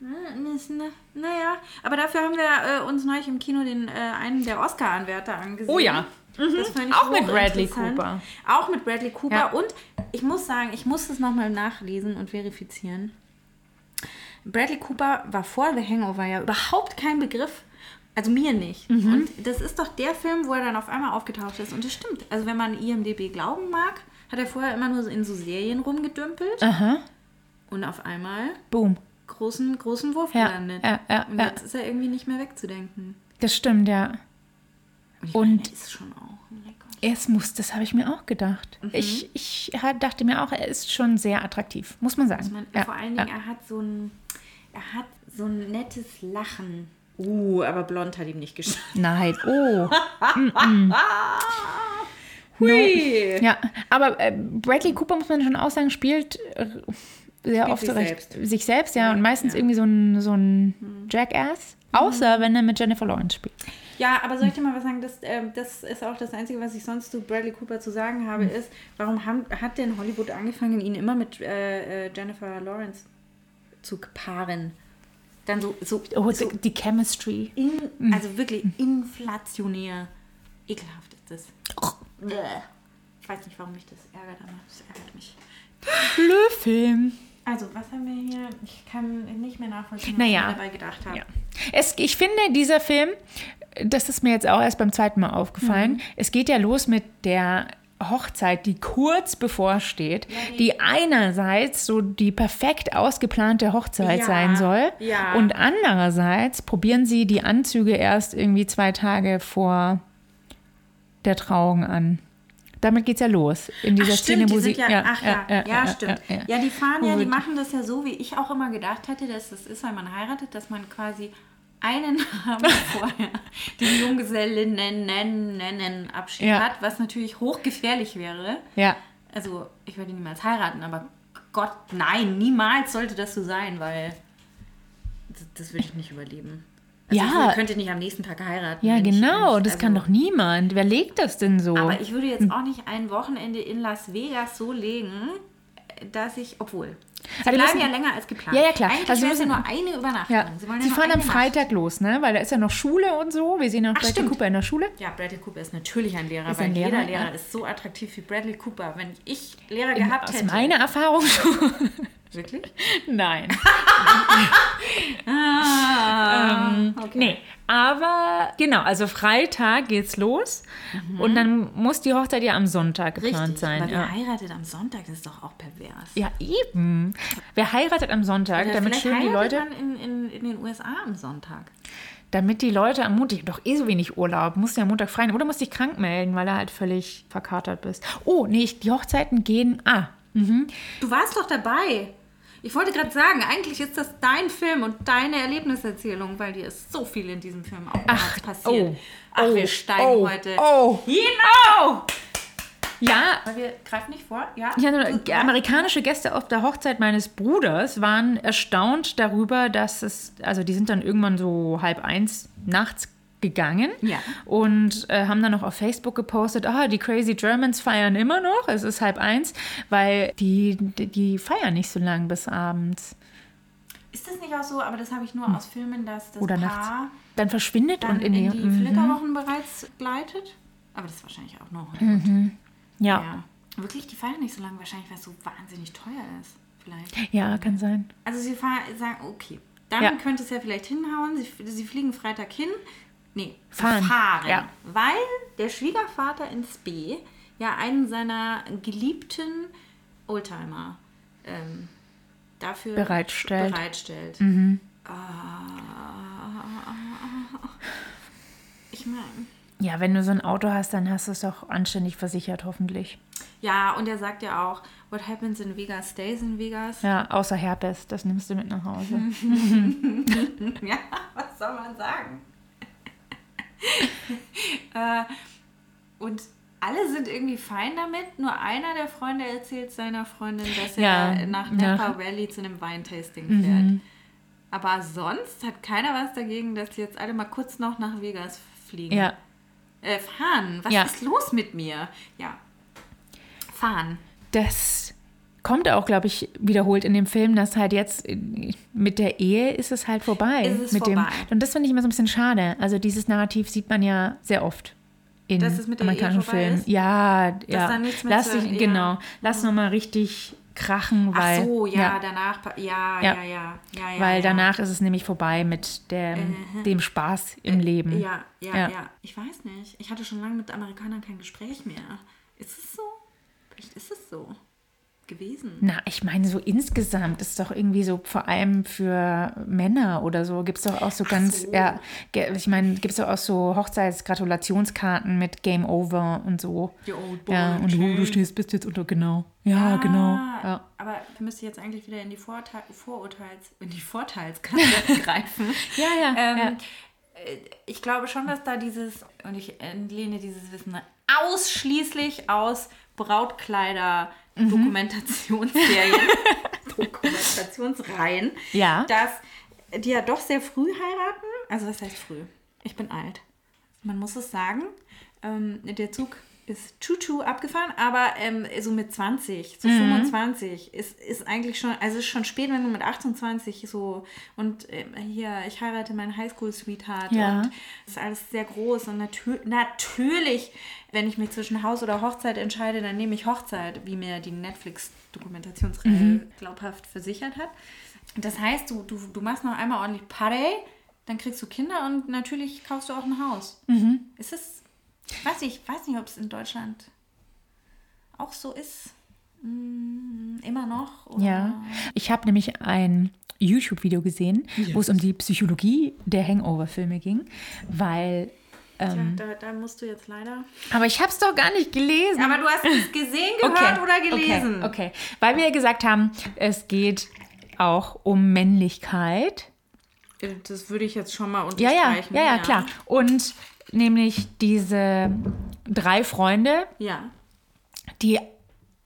Hm, ne- Naja, aber dafür haben wir äh, uns neulich im Kino den äh, einen der Oscar-Anwärter angesehen. Oh ja. Ich Auch mit Bradley. Cooper. Auch mit Bradley Cooper. Ja. Und ich muss sagen, ich muss das nochmal nachlesen und verifizieren. Bradley Cooper war vor The Hangover ja überhaupt kein Begriff. Also mir nicht. Mhm. Und das ist doch der Film, wo er dann auf einmal aufgetaucht ist. Und das stimmt. Also wenn man IMDB glauben mag, hat er vorher immer nur in so Serien rumgedümpelt. aha, Und auf einmal boom. großen, großen Wurf Ja, gelandet. ja, ja, und ja. jetzt ist er irgendwie nicht mehr wegzudenken. Das stimmt, ja. Und, Und- meine, ist schon auch lecker. Es muss, das habe ich mir auch gedacht. Mhm. Ich, ich dachte mir auch, er ist schon sehr attraktiv, muss man sagen. Man, ja, vor allen ja. Dingen, er hat so ein, er hat so ein nettes Lachen. Uh, aber blond hat ihm nicht geschafft. Nein, oh. Hui. Ja, aber äh, Bradley Cooper, muss man schon auch sagen, spielt äh, sehr oft sich recht selbst. sich selbst, ja, Ja, und meistens ja. Mhm. irgendwie so ein, so ein Jackass. Außer wenn er mit Jennifer Lawrence spielt. Ja, aber soll ich dir mal was sagen? Das, ähm, das ist auch das Einzige, was ich sonst zu Bradley Cooper zu sagen habe, Hm. ist, warum haben, hat denn Hollywood angefangen, ihn immer mit äh, äh, Jennifer Lawrence zu paaren? Dann so, so, Oh, so die, Chemistry. in, also wirklich inflationär. Ekelhaft ist das. Bäh. Ich weiß nicht, warum mich das ärgert, aber das ärgert mich. Blödfilm. Also, was haben wir hier? Ich kann nicht mehr nachvollziehen, was Naja. ich dabei gedacht habe. Ja. Es, ich finde, dieser Film, das ist mir jetzt auch erst beim zweiten Mal aufgefallen, Mhm. es geht ja los mit der Hochzeit, die kurz bevorsteht, die einerseits so die perfekt ausgeplante Hochzeit Ja, sein soll ja. und andererseits probieren sie die Anzüge erst irgendwie zwei Tage vor der Trauung an. Damit geht's ja los. In dieser Ach, Szene, stimmt, wo die sie. sind ja, ach ja, ja, stimmt. ja, Ja, ja. die fahren Wo ja, die machen das ja so, wie ich auch immer gedacht hatte, dass das ist, wenn man heiratet, dass man quasi einen Abend vorher den Junggesellinnen-Abschied Ja. hat, was natürlich hochgefährlich wäre. ja. Also, ich würde niemals heiraten, aber Gott, nein, niemals sollte das so sein, weil das, das würde ich nicht überleben. Also Ja. Ich könnte nicht am nächsten Tag heiraten. Ja, ich- genau, ich- das kann also- doch niemand. Wer legt das denn so? aber ich würde jetzt auch nicht ein Wochenende in Las Vegas so legen, dass ich, obwohl, sie Also bleiben müssen- ja länger als geplant. Ja, ja, klar. Eigentlich Also es ja müssen- nur eine Übernachtung. Ja. Sie, ja Sie fahren am eine Nacht. Freitag los, ne? Weil da ist ja noch Schule und so. Wir sehen ja noch Ach, Bradley stimmt. Cooper in der Schule. Ja, Bradley Cooper ist natürlich ein Lehrer, Ist weil ein Lehrer, jeder ja. Lehrer ist so attraktiv wie Bradley Cooper. Wenn ich Lehrer gehabt Aus hätte. meiner Erfahrung schon. Wirklich? Nein. Ah, Ähm, Nee, aber genau, also Freitag geht's los und dann muss die Hochzeit ja am Sonntag geplant Mhm. Richtig, sein. aber Ja. wer heiratet am Sonntag, das ist doch auch pervers. ja, eben. Wer heiratet am Sonntag, Oder damit schön die Leute, in, in, in den USA am Sonntag. damit die Leute am Montag, doch eh so wenig Urlaub, musst du ja am Montag frei nehmen oder musst dich krank melden, weil du halt völlig verkatert bist. Oh, nee, die Hochzeiten gehen, ah, Du warst doch dabei. Ich wollte gerade sagen, eigentlich ist das dein Film und deine Erlebniserzählung, weil dir ist so viel in diesem Film auch bereits passiert. oh, Ach, oh, wir steigen oh, heute. oh. Genau! Ja, Aber wir greifen nicht vor. Ja. Ja, amerikanische Gäste auf der Hochzeit meines Bruders waren erstaunt darüber, dass es, also die sind dann irgendwann so halb eins nachts gegangen Ja. und äh, haben dann noch auf Facebook gepostet, ah, die Crazy Germans feiern immer noch, es ist halb eins, weil die, die, die feiern nicht so lang bis abends Ist das nicht auch so, aber das habe ich nur aus Filmen, dass das oder Paar nachts. Dann verschwindet dann und in, in, die, Mhm. Flitterwochen bereits gleitet. Aber das ist wahrscheinlich auch noch. Ja. Ja. Wirklich, die feiern nicht so lange, wahrscheinlich, weil es so wahnsinnig teuer ist. Vielleicht. ja, kann sein. Also sie fahren, sagen, okay, dann Ja. könnte es ja vielleicht hinhauen. Sie, sie fliegen Freitag hin. Nee, Fahren. fahren. Ja. Weil der Schwiegervater ins B ja einen seiner geliebten Oldtimer ähm, dafür Bereitstellt. bereitstellt. Ah. ich meine, Ja, wenn du so ein Auto hast, dann hast du es auch anständig versichert, hoffentlich. ja, und er sagt ja auch, what happens in Vegas stays in Vegas. Ja, außer Herpes, das nimmst du mit nach Hause. Ja, was soll man sagen? äh, und alle sind irgendwie fein damit. Nur einer der Freunde erzählt seiner Freundin, dass Ja, er nach nach- Napa Valley zu einem Weintasting fährt. Aber sonst hat keiner was dagegen, dass jetzt alle mal kurz noch nach Vegas fliegen. Ja, Äh, fahren. Was Ja. ist los mit mir? Ja. Fahren. das kommt auch, glaube ich, wiederholt in dem Film, dass halt jetzt äh, mit der Ehe ist es halt vorbei. Ist es vorbei. Dem, und das finde ich immer so ein bisschen schade. Also dieses Narrativ sieht man ja sehr oft. In Dass es mit amerikanischen Filmen. Ja, ja. da nichts mehr lass dich, ja. genau. Lass noch mal richtig krachen, weil Ach so, ja, danach. pa- Ja, Ja. ja, ja. ja, ja weil ja. danach ist es nämlich vorbei mit dem, dem Spaß im Leben. Äh, Ja, ja, Ja. ja, Ich weiß nicht. Ich hatte schon lange mit Amerikanern kein Gespräch mehr. Ist es so? Vielleicht ist es so gewesen. Na, ich meine, so insgesamt ist doch irgendwie so, vor allem für Männer oder so, gibt es doch auch so ganz, so. ja, ich meine, gibt es doch auch so Hochzeitsgratulationskarten mit Game Over und so. Die Old Boy Ja, und Chain. du stehst, bist jetzt unter, genau. Ja, genau. Ah, Ja. Aber wir müssen jetzt eigentlich wieder in die Vorurteils, in die Vorteilskasse greifen. Ja, ja, Ähm, ja. äh, Ich glaube schon, dass da dieses, und ich entlehne dieses Wissen ausschließlich aus Brautkleider Mhm. Dokumentationsserien, Dokumentationsreihen, Ja. dass die ja doch sehr früh heiraten. Also was heißt früh? Ich bin alt. Man muss es sagen. Ähm, der Zug ist tschu abgefahren, aber ähm, so mit 20, so 25 ist, ist eigentlich schon, also ist schon spät, wenn du mit 28 so und ähm, hier, ich heirate meinen Highschool-Sweetheart Ja. und das ist alles sehr groß und natür natürlich, wenn ich mich zwischen Haus oder Hochzeit entscheide, dann nehme ich Hochzeit, wie mir die Netflix-Dokumentationsreihe glaubhaft versichert hat. Das heißt, du, du, du machst noch einmal ordentlich Party, dann kriegst du Kinder und natürlich kaufst du auch ein Haus. Ist es, ich weiß nicht, ich weiß nicht, ob es in Deutschland auch so ist. Mm, immer noch? Oder? Ja, ich habe nämlich ein YouTube-Video gesehen, wo es um die Psychologie der Hangover-Filme ging, weil, Tja, da, da musst du jetzt leider. aber ich habe es doch gar nicht gelesen. Aber du hast es gesehen, gehört oder gelesen. Okay, okay, weil wir ja gesagt haben, es geht auch um Männlichkeit. Das würde ich jetzt schon mal Ja, ja, unterstreichen. ja, ja, klar. Und nämlich diese drei Freunde, Ja. die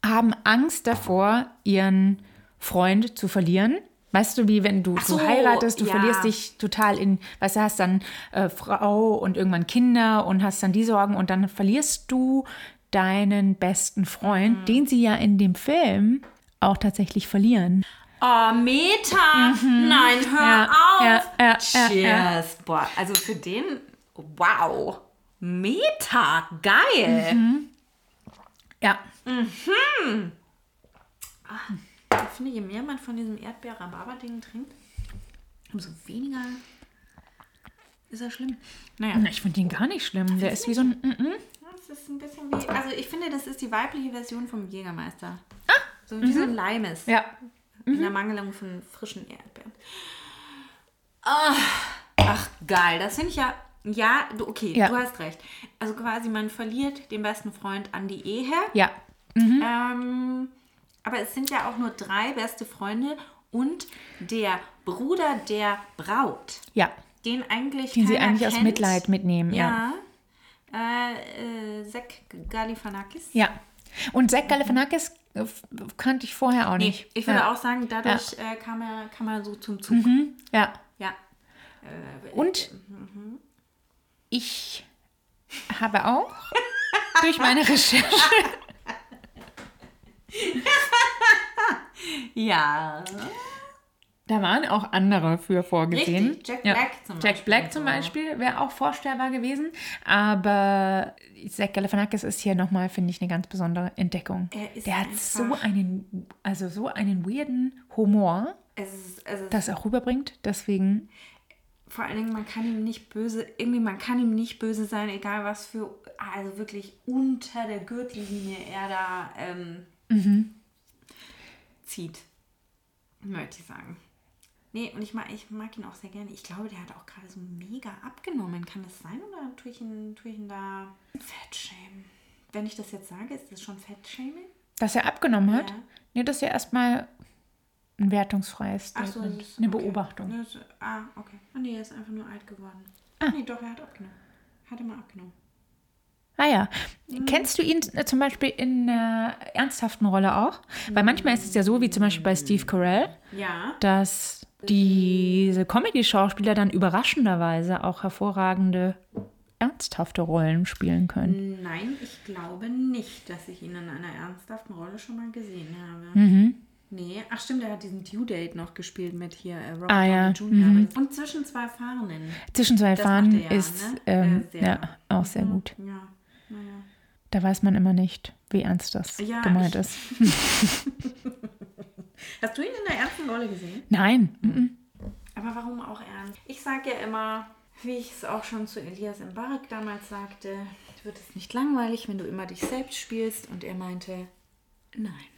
haben Angst davor, ihren Freund zu verlieren. Weißt du, wie wenn du, so, du heiratest, du ja. verlierst dich total in, weißt du, hast dann äh, Frau und irgendwann Kinder und hast dann die Sorgen und dann verlierst du deinen besten Freund, Mhm. den sie ja in dem Film auch tatsächlich verlieren. Oh, Meta! Nein, hör Mhm. Ja, auf! ja, ja, ja, Cheers! Boah, also für den, wow! Meta, geil! Mhm. Ja. Ich finde, je mehr man von diesem Erdbeer-Rhabarber-Ding trinkt, umso weniger ist er schlimm. Naja, Ich finde ihn gar nicht schlimm. Der ist wie so ein. Mm -mm. das ist ein bisschen wie, also ich finde, das ist die weibliche Version vom Jägermeister. So wie so ein. Ah, mhm. Ja. In der Mangelung von frischen Erdbeeren. Ah, ach, geil. Das finde ich ja. Ja, du, okay, Ja. du hast recht. Also quasi, man verliert den besten Freund an die Ehe. Ja. Ähm, aber es sind ja auch nur drei beste Freunde und der Bruder der Braut, Ja. den eigentlich Den sie eigentlich aus kennt. Mitleid mitnehmen. Ja. Ja. Äh, äh, Zek Galifianakis. Ja. Und Zack Galifianakis äh, f- kannte ich vorher auch Nee, nicht. ich würde ja. auch sagen, dadurch äh, kam, er, kam er so zum Zug. Mhm. Ja. Ja. Und ich habe auch durch meine Recherche Ja. Da waren auch andere für vorgesehen. Richtig, Jack Black zum Jack Beispiel Black und zum. Beispiel wäre auch vorstellbar gewesen. Aber Zach Galifianakis ist hier nochmal, finde ich, eine ganz besondere Entdeckung. Er ist Der hat so einen, also so einen weirden Humor, Es ist, also das er auch rüberbringt. Deswegen, vor allen Dingen, man kann ihm nicht böse, irgendwie, man kann ihm nicht böse sein, egal was für, also wirklich unter der Gürtellinie er da ähm, Mhm. zieht. Möchte ich sagen. Nee, und ich mag, ich mag ihn auch sehr gerne. Ich glaube, der hat auch gerade so mega abgenommen. Kann das sein oder tue ich ihn, tue ich ihn da Fettshaming? Wenn ich das jetzt sage, ist das schon Fettshaming? dass er abgenommen hat, Ja. nee, das ist ja erstmal ein wertungsfreies Ach so, Statement, das ist- eine okay. Beobachtung. Das, ah, okay. Ah, nee, er ist einfach nur alt geworden. Ah. Nee, doch, er hat abgenommen. Hat er mal abgenommen. Ah ja. Mhm. Kennst du ihn äh, zum Beispiel in einer ernsthaften Rolle auch? Weil manchmal ist es ja so, wie zum Beispiel bei Steve Carell, Ja. dass diese Comedy-Schauspieler dann überraschenderweise auch hervorragende ernsthafte Rollen spielen können. Nein, ich glaube nicht, dass ich ihn in einer ernsthaften Rolle schon mal gesehen habe. Mhm. Nee, ach stimmt, er hat diesen Due Date noch gespielt mit hier äh, Robert Ah, ja. Jr. Und zwischen zwei Fahrenden. Zwischen zwei er ja, ist ne? ähm, Äh, sehr. ja, auch sehr gut. Ja, naja. Da weiß man immer nicht, wie ernst das gemeint ist. Hast du ihn in der ernsten Rolle gesehen? Nein. mhm. Aber warum auch ernst? Ich sage ja immer, wie ich es auch schon zu Elias Mbarek damals sagte, wird es nicht langweilig, wenn du immer dich selbst spielst. Und er meinte, nein.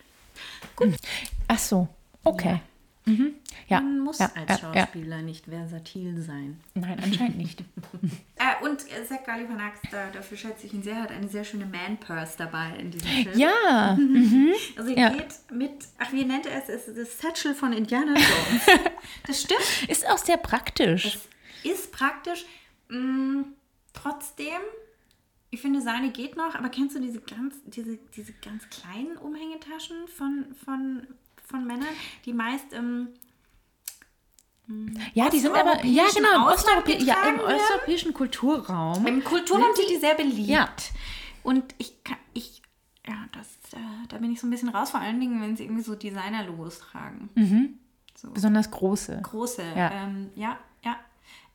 Ach so, okay. Mhm. Ja, Man muss ja, als ja, ja. Schauspieler nicht versatil sein. Nein, anscheinend nicht. Äh, und äh, Zach Galifianakis, da, dafür schätze ich ihn sehr, hat eine sehr schöne Man-Purse dabei in diesem Film. ja, Also er ja. geht mit, ach wie nennt er es? Es ist das Satchel von Indiana Jones. das stimmt. ist auch sehr praktisch. Ist praktisch. Mm, trotzdem, ich finde, seine geht noch, aber kennst du diese ganz, diese, diese ganz kleinen Umhängetaschen von, von, von Männern, die meist im Ja, die sind aber, ja genau, im, Osteuropä ja, im osteuropäischen Kulturraum. Im Kulturraum sind die sehr beliebt. Ja. Und ich kann, ich, ja, das, äh, da bin ich so ein bisschen raus, vor allen Dingen, wenn sie irgendwie so Designer-Logos tragen. So Besonders große. große. Ja. Ähm, ja, ja.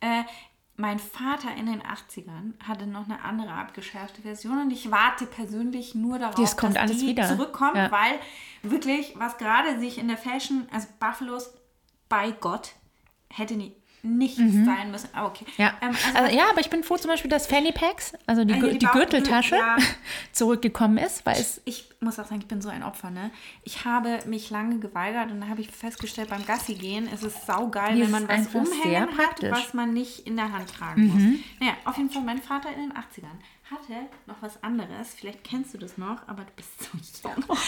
Äh, mein Vater in den 80ern hatte noch eine andere abgeschärfte Version und ich warte persönlich nur darauf, Das kommt dass alles die wieder. zurückkommt, Ja. weil wirklich, was gerade sich in der Fashion, also Buffalos, bei Gott, hätte nie, nicht sein müssen. Aber okay. Mhm. Ja. Ähm, also also, ja, aber ich bin froh zum Beispiel, dass Fanny Packs, also die, Ah, Gür- die die Gürteltasche, ja. zurückgekommen ist, weil es ich muss auch sagen, ich bin so ein Opfer, ne? Ich habe mich lange geweigert und dann habe ich festgestellt, beim Gassi gehen ist es saugeil, wenn man was umhängen hat. Mhm. was man nicht in der Hand tragen muss. Naja, auf jeden Fall, mein Vater in den 80ern hatte noch was anderes. Vielleicht kennst du das noch, aber du bist so jung.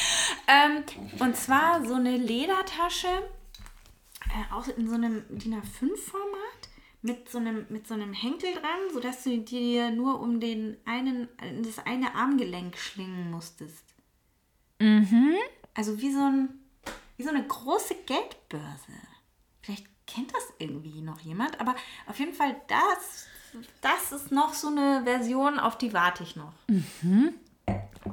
ähm, und zwar so eine Ledertasche, äh, auch in so einem DIN A5-Format. Mit so, einem, mit so einem Henkel dran, sodass du dir nur um den einen, das eine Armgelenk schlingen musstest. Also wie so, ein, wie so eine große Geldbörse. Vielleicht kennt das irgendwie noch jemand, aber auf jeden Fall das, das ist noch so eine Version, auf die warte ich noch.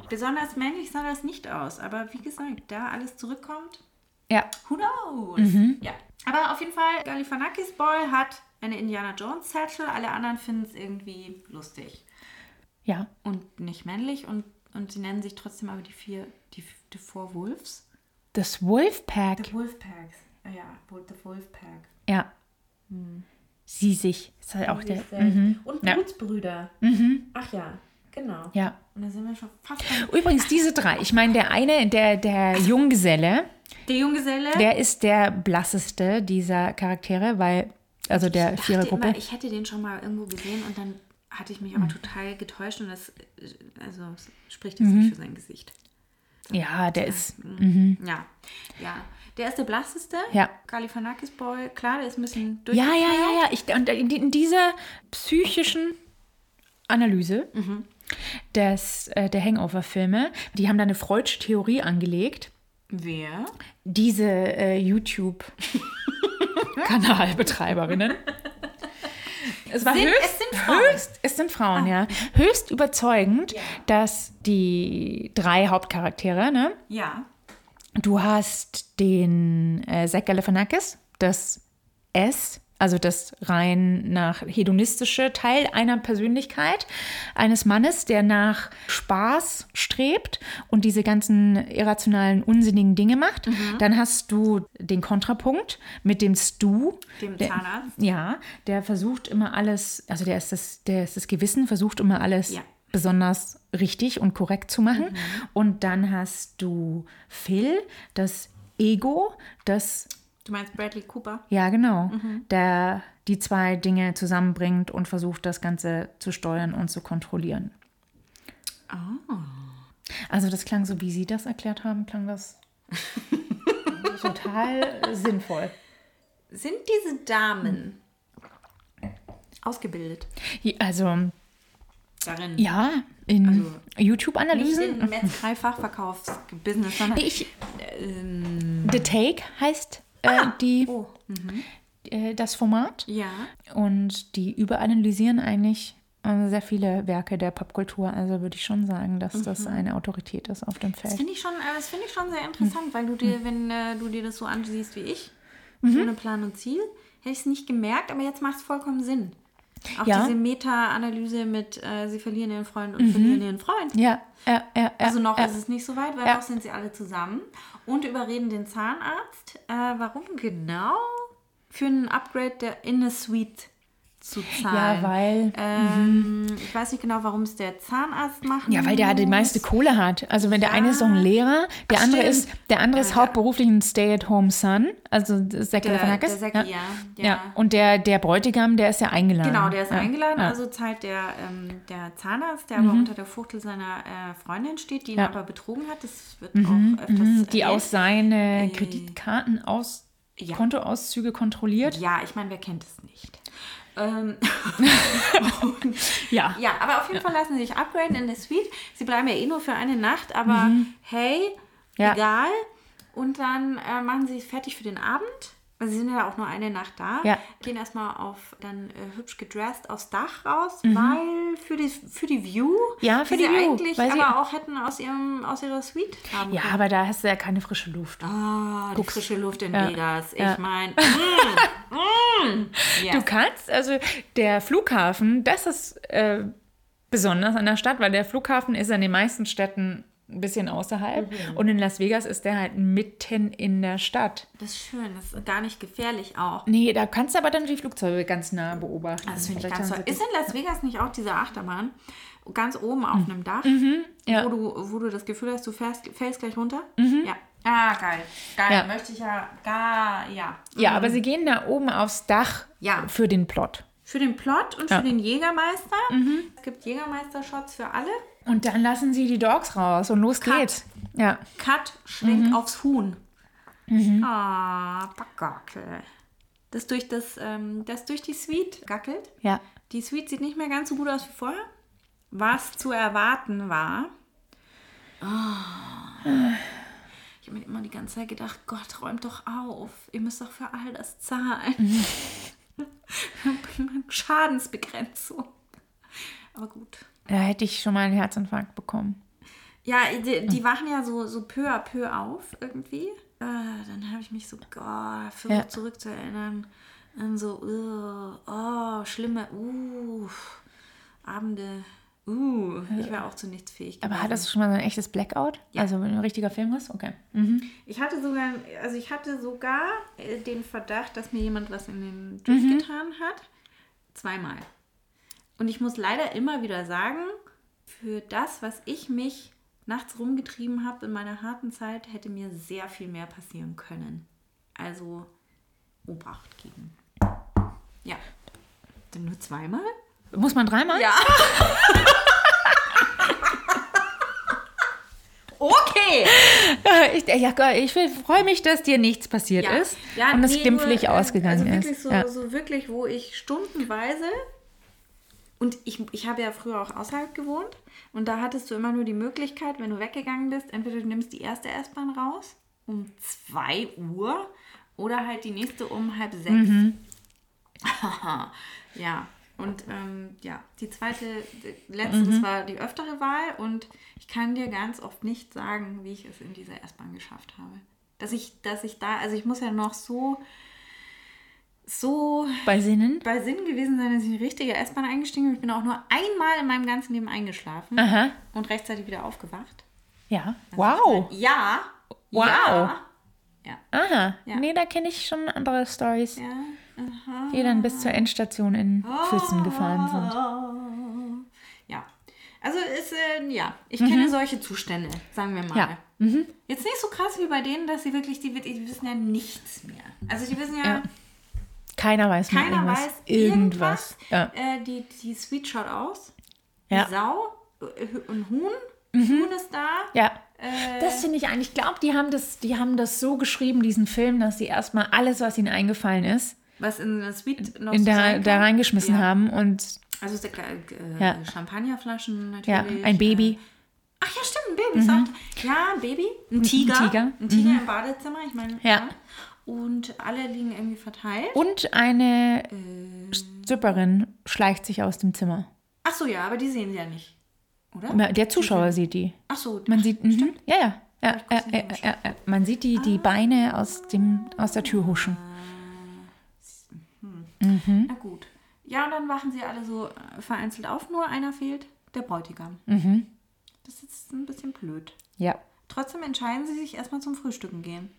besonders männlich sah das nicht aus. Aber wie gesagt, da alles zurückkommt, Ja. who knows? Ja. Aber auf jeden Fall, Galifianakis Boy hat eine Indiana Jones Satchel. Alle anderen finden es irgendwie lustig. Ja. Und nicht männlich. Und, und sie nennen sich trotzdem aber die vier, die, die Four Wolves. Das Wolfpack. The Wolfpacks. Ah Ja, The Wolfpack. Ja. Sie sich. Ist halt auch der. Und Mhm. Ja. Blutsbrüder. Ach ja, genau. Ja. Und da sind wir schon fast Übrigens, diese drei. Ich meine, der eine, der, der Junggeselle, Der Junggeselle. der ist der blasseste dieser Charaktere, weil, also der ich Vierergruppe. immer, ich hätte den schon mal irgendwo gesehen und dann hatte ich mich aber total getäuscht und das, äh, also spricht jetzt nicht für sein Gesicht. Ja, der ist. Ja, ja. Der ist der blasseste. Ja. Galifianakis Boy, klar, der ist ein bisschen durch. Ja, ja, ja, ja. Ich, und in, in dieser psychischen Analyse des, äh, der Hangover-Filme, die haben da eine Freudsche Theorie angelegt. Wer? Diese äh, YouTube-Kanalbetreiberinnen. Es war Sind- höchst, es sind Frauen. höchst, es sind Frauen, ja. Höchst überzeugend, dass die drei Hauptcharaktere, ne, Ja. Du hast den äh, Zach Galifianakis, das S, also das rein nach hedonistische Teil einer Persönlichkeit eines Mannes, der nach Spaß strebt und diese ganzen irrationalen, unsinnigen Dinge macht. Dann hast du den Kontrapunkt mit dem Stu. Dem der, Zahnarzt. Ja, der versucht immer alles, also der ist das, der ist das Gewissen, versucht immer alles Ja. besonders richtig und korrekt zu machen. Und dann hast du Phil, das Ego, das, Du meinst Bradley Cooper? ja genau, der die zwei Dinge zusammenbringt und versucht, das Ganze zu steuern und zu kontrollieren. Also das klang so, wie Sie das erklärt haben, klang das total sinnvoll. Sind diese Damen ausgebildet Also darin? ja, in Also, Nicht YouTube-Analysen. im Metzgerei-Fachverkaufsbusiness, sondern Ich, ähm, The Take heißt äh, die, oh, äh, das Format. ja. Und die überanalysieren eigentlich äh, sehr viele Werke der Popkultur. Also würde ich schon sagen, dass das eine Autorität ist auf dem Das Feld. finde ich schon, äh, das finde ich schon sehr interessant, weil du dir, wenn äh, du dir das so ansiehst wie ich, Mhm. ohne Plan und Ziel, hätte ich es nicht gemerkt, aber jetzt macht es vollkommen Sinn. Auch Ja. diese Meta-Analyse mit, äh, sie verlieren ihren Freund und verlieren ihren Freund. Ja, ja, ja. ja Also noch ja. ist es nicht so weit, weil noch sind sie alle zusammen und überreden den Zahnarzt. Äh, warum genau? Für ein Upgrade der in eine Suite zu zahlen. Ja, weil, Ähm, Ich weiß nicht genau, warum es der Zahnarzt macht. ja, weil der die meiste Kohle hat. Also wenn der eine ist so ein Lehrer, der Ach, andere stimmt. ist, der andere ist Ja, hauptberuflich ein Stay-at-home-Son, also Zack Der- Galifianakis. der Zacki, ja, ja. ja. Und der, der Bräutigam, der ist ja eingeladen. Genau, der ist eingeladen, also zahlt der, ähm, der Zahnarzt, der aber unter der Fuchtel seiner äh, Freundin steht, die ihn aber betrogen hat. Das wird auch öfters Mhm, die erwähnt. aus seine Äh, Kreditkarten aus ja. Kontoauszüge kontrolliert. Ja, ich meine, wer kennt es nicht? Ähm, Ja. ja, aber auf jeden Fall lassen sie sich upgraden in der Suite. Sie bleiben ja eh nur für eine Nacht, aber hey, Mhm. Ja. egal. Und dann äh, machen sie sich fertig für den Abend. Also sie sind ja auch nur eine Nacht da. Ja. Gehen erstmal auf dann äh, hübsch gedresst aufs Dach raus, Mhm. weil für die, für die View, Ja, für die die sie View, eigentlich weil sie- aber auch hätten aus, ihrem, aus ihrer Suite haben Ja, können. aber da hast du ja keine frische Luft. Ah, die frische Luft in Ja. Vegas. Ich Ja. meine, mm, mm, yes. Du kannst, also der Flughafen, das ist äh, besonders an der Stadt, weil der Flughafen ist an den meisten Städten ein bisschen außerhalb Mhm. und in Las Vegas ist der halt mitten in der Stadt. Das ist schön, das ist gar nicht gefährlich auch. Nee, da kannst du aber dann die Flugzeuge ganz nah beobachten. Das finde ich ganz toll. Ist in Las Vegas nicht auch diese Achterbahn? Ganz oben auf einem Dach, Mhm. ja. Mhm. wo, du, wo du das Gefühl hast, du fährst, fällst gleich runter? Ja. Ah, geil. Geil. Ja. Möchte ich ja gar, ja. Ja, aber sie gehen da oben aufs Dach Ja. für den Plot. Für den Plot und. Mhm. für den Jägermeister. Es gibt Jägermeister-Shots für alle. Und dann lassen sie die Dogs raus und los Cut. geht's. Ja. Cut, Schwenk Mhm. aufs Huhn. Ah, Backerkel. Das durch, das, ähm, das durch die Suite gackelt. Ja. Die Suite sieht nicht mehr ganz so gut aus wie vorher. Was zu erwarten war. Ah. Ich habe mir immer die ganze Zeit gedacht, Gott, räumt doch auf. Ihr müsst doch für all das zahlen. Schadensbegrenzung. Aber gut. Da hätte ich schon mal einen Herzinfarkt bekommen. Ja, die, die wachen ja so, so peu à peu auf irgendwie. Äh, dann habe ich mich so oh, versucht Ja. zurückzuerinnern an so, uh, oh, schlimme, uh, Abende. Uh, ich war auch zu nichts fähig. Aber gewesen. hattest du schon mal so ein echtes Blackout? Ja. Also wenn du ein richtiger Film hast? Okay. Mhm. Ich hatte sogar, also ich hatte sogar äh, den Verdacht, dass mir jemand was in den Drink Mhm. getan hat. Zweimal. Und ich muss leider immer wieder sagen, für das, was ich mich nachts rumgetrieben habe in meiner harten Zeit, hätte mir sehr viel mehr passieren können. Also Obacht geben. Ja. Denn nur zweimal? Muss man dreimal? Ja. okay. Ich, ja, ich freue mich, dass dir nichts passiert ist und es nee, glimpflich nur, äh, ausgegangen also ist. So, ja. so wirklich, wo ich stundenweise und ich, ich habe ja früher auch außerhalb gewohnt und da hattest du immer nur die Möglichkeit, wenn du weggegangen bist, entweder du nimmst die erste S-Bahn raus um 2 Uhr oder halt die nächste um halb sechs. Mhm. ja, und ähm, ja, die zweite, letztens Mhm. war die öftere Wahl und ich kann dir ganz oft nicht sagen, wie ich es in dieser S-Bahn geschafft habe. Dass ich, dass ich da, also ich muss ja noch so, so Bei Sinnen? bei Sinn gewesen sein, dass ich in die richtige S-Bahn eingestiegen bin. Ich bin auch nur einmal in meinem ganzen Leben eingeschlafen Aha. und rechtzeitig wieder aufgewacht. Ja. Wow. Ja. Wow. Ja. Ja. Aha. Ja. Nee, da kenne ich schon andere Stories, ja. Die dann bis zur Endstation in Füssen gefahren sind. Ja. Also ist, äh, ja, ich kenne solche Zustände, sagen wir mal. Ja. Mhm. Jetzt nicht so krass wie bei denen, dass sie wirklich, die, die wissen ja nichts mehr. Also die wissen Ja. Keiner weiß mehr keiner irgendwas. weiß irgendwas. irgendwas. Ja. Äh, die, die Sweet schaut aus. Ja. Die Sau, äh, ein Huhn. Huhn ist da. ja. Äh, Das finde ich eigentlich, ich glaube, die haben das, die haben das so geschrieben, diesen Film, dass sie erstmal alles, was ihnen eingefallen ist, was in der Sweet noch in so da, da reingeschmissen ja. haben und Also ist der, äh, Ja. Champagnerflaschen ja, natürlich. ein Baby. Mhm. Äh, ach ja, stimmt, ein Baby. auch- Ja, ein Baby. Ein Tiger. Tiger. Ein Tiger im Badezimmer. Ich meine, Ja. Und alle liegen irgendwie verteilt. Und eine Äh. Stripperin schleicht sich aus dem Zimmer. Ach so, ja, aber die sehen sie ja nicht. Oder? Der Zuschauer sieht die. Ach so, Man sieht, mhm. ja, ja. Ja, nicht ja, ja. Man sieht die, die Beine aus, dem, aus der Tür huschen. Na gut. Ja, und dann wachen sie alle so äh, vereinzelt auf, nur einer fehlt, der Bräutigam. Das ist ein bisschen blöd. Ja. Trotzdem entscheiden sie sich erstmal zum Frühstücken gehen.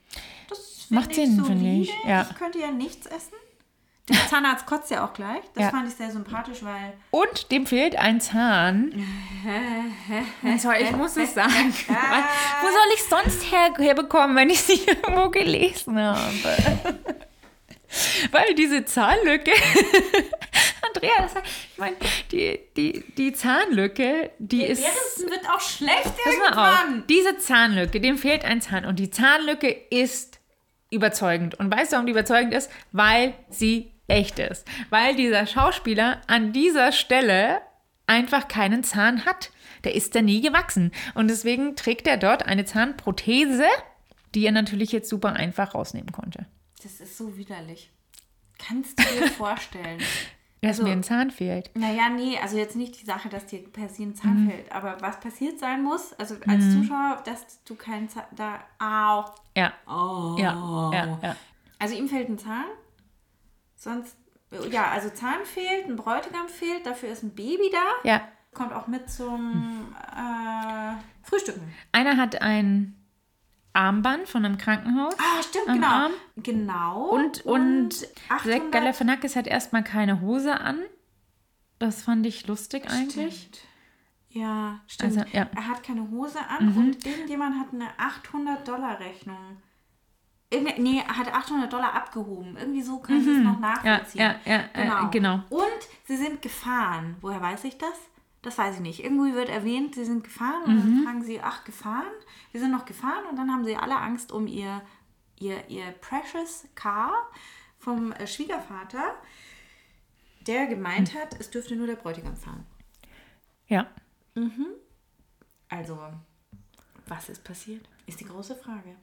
Das Macht Sinn, finde ich, ja. Ich könnte ja nichts essen. Der Zahnarzt kotzt ja auch gleich. Das Ja. fand ich sehr sympathisch, weil Und dem fehlt ein Zahn. Ich muss es sagen. Wo soll ich sonst her, herbekommen, wenn ich sie irgendwo gelesen habe? Weil diese Zahnlücke, Andrea, das, ich meine, die, die, die Zahnlücke, die ist. Währenddessen wird auch schlecht Pass mal auf, diese Zahnlücke, dem fehlt ein Zahn. Und die Zahnlücke ist überzeugend. Und weißt du, warum die überzeugend ist? Weil sie echt ist. Weil dieser Schauspieler an dieser Stelle einfach keinen Zahn hat. Der ist da nie gewachsen. Und deswegen trägt er dort eine Zahnprothese, die er natürlich jetzt super einfach rausnehmen konnte. Das ist so widerlich. Kannst du dir vorstellen? Dass Also- mir ein Zahn fehlt. Naja, nee, also jetzt nicht die Sache, dass dir per se ein Mhm. Zahn fällt, aber was passiert sein muss, also als Zuschauer, dass du keinen Zahn, da, au, Ja. oh. Ja, ja, ja. Also ihm fehlt ein Zahn, sonst, ja, also Zahn fehlt, ein Bräutigam fehlt, dafür ist ein Baby da, Ja. kommt auch mit zum äh, Frühstücken. Einer hat ein Armband von einem Krankenhaus. Ah, stimmt, genau. Arm. Genau. Und, und 800 Galifianakis hat erstmal keine Hose an. Das fand ich lustig eigentlich. Stimmt. Ja, stimmt. Also, ja. Mhm. Er hat keine Hose an und irgendjemand hat eine 800-Dollar-Rechnung. Irgende- Nee, er hat 800 Dollar abgehoben. Irgendwie so können sie es noch nachvollziehen. Mhm. ja, ja, äh, genau. Und sie sind gefahren. Woher weiß ich das? Das weiß ich nicht. Irgendwie wird erwähnt, sie sind gefahren und Mhm. dann fragen sie, ach, gefahren? Wir sind noch gefahren und dann haben sie alle Angst um ihr, ihr, ihr precious Car vom äh, Schwiegervater, der gemeint hat, es dürfte nur der Bräutigam fahren. Ja. Also, was ist passiert? Ist die große Frage.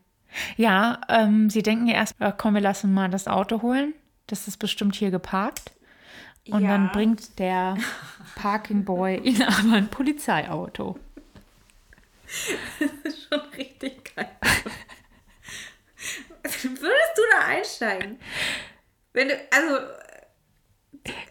Ja, ähm, sie denken ja erst, äh, komm, wir lassen mal das Auto holen. Das ist bestimmt hier geparkt. Und Ja. dann bringt der Parking Boy ihnen aber ein Polizeiauto. Das ist schon richtig geil. Würdest du da einsteigen? Wenn du, also.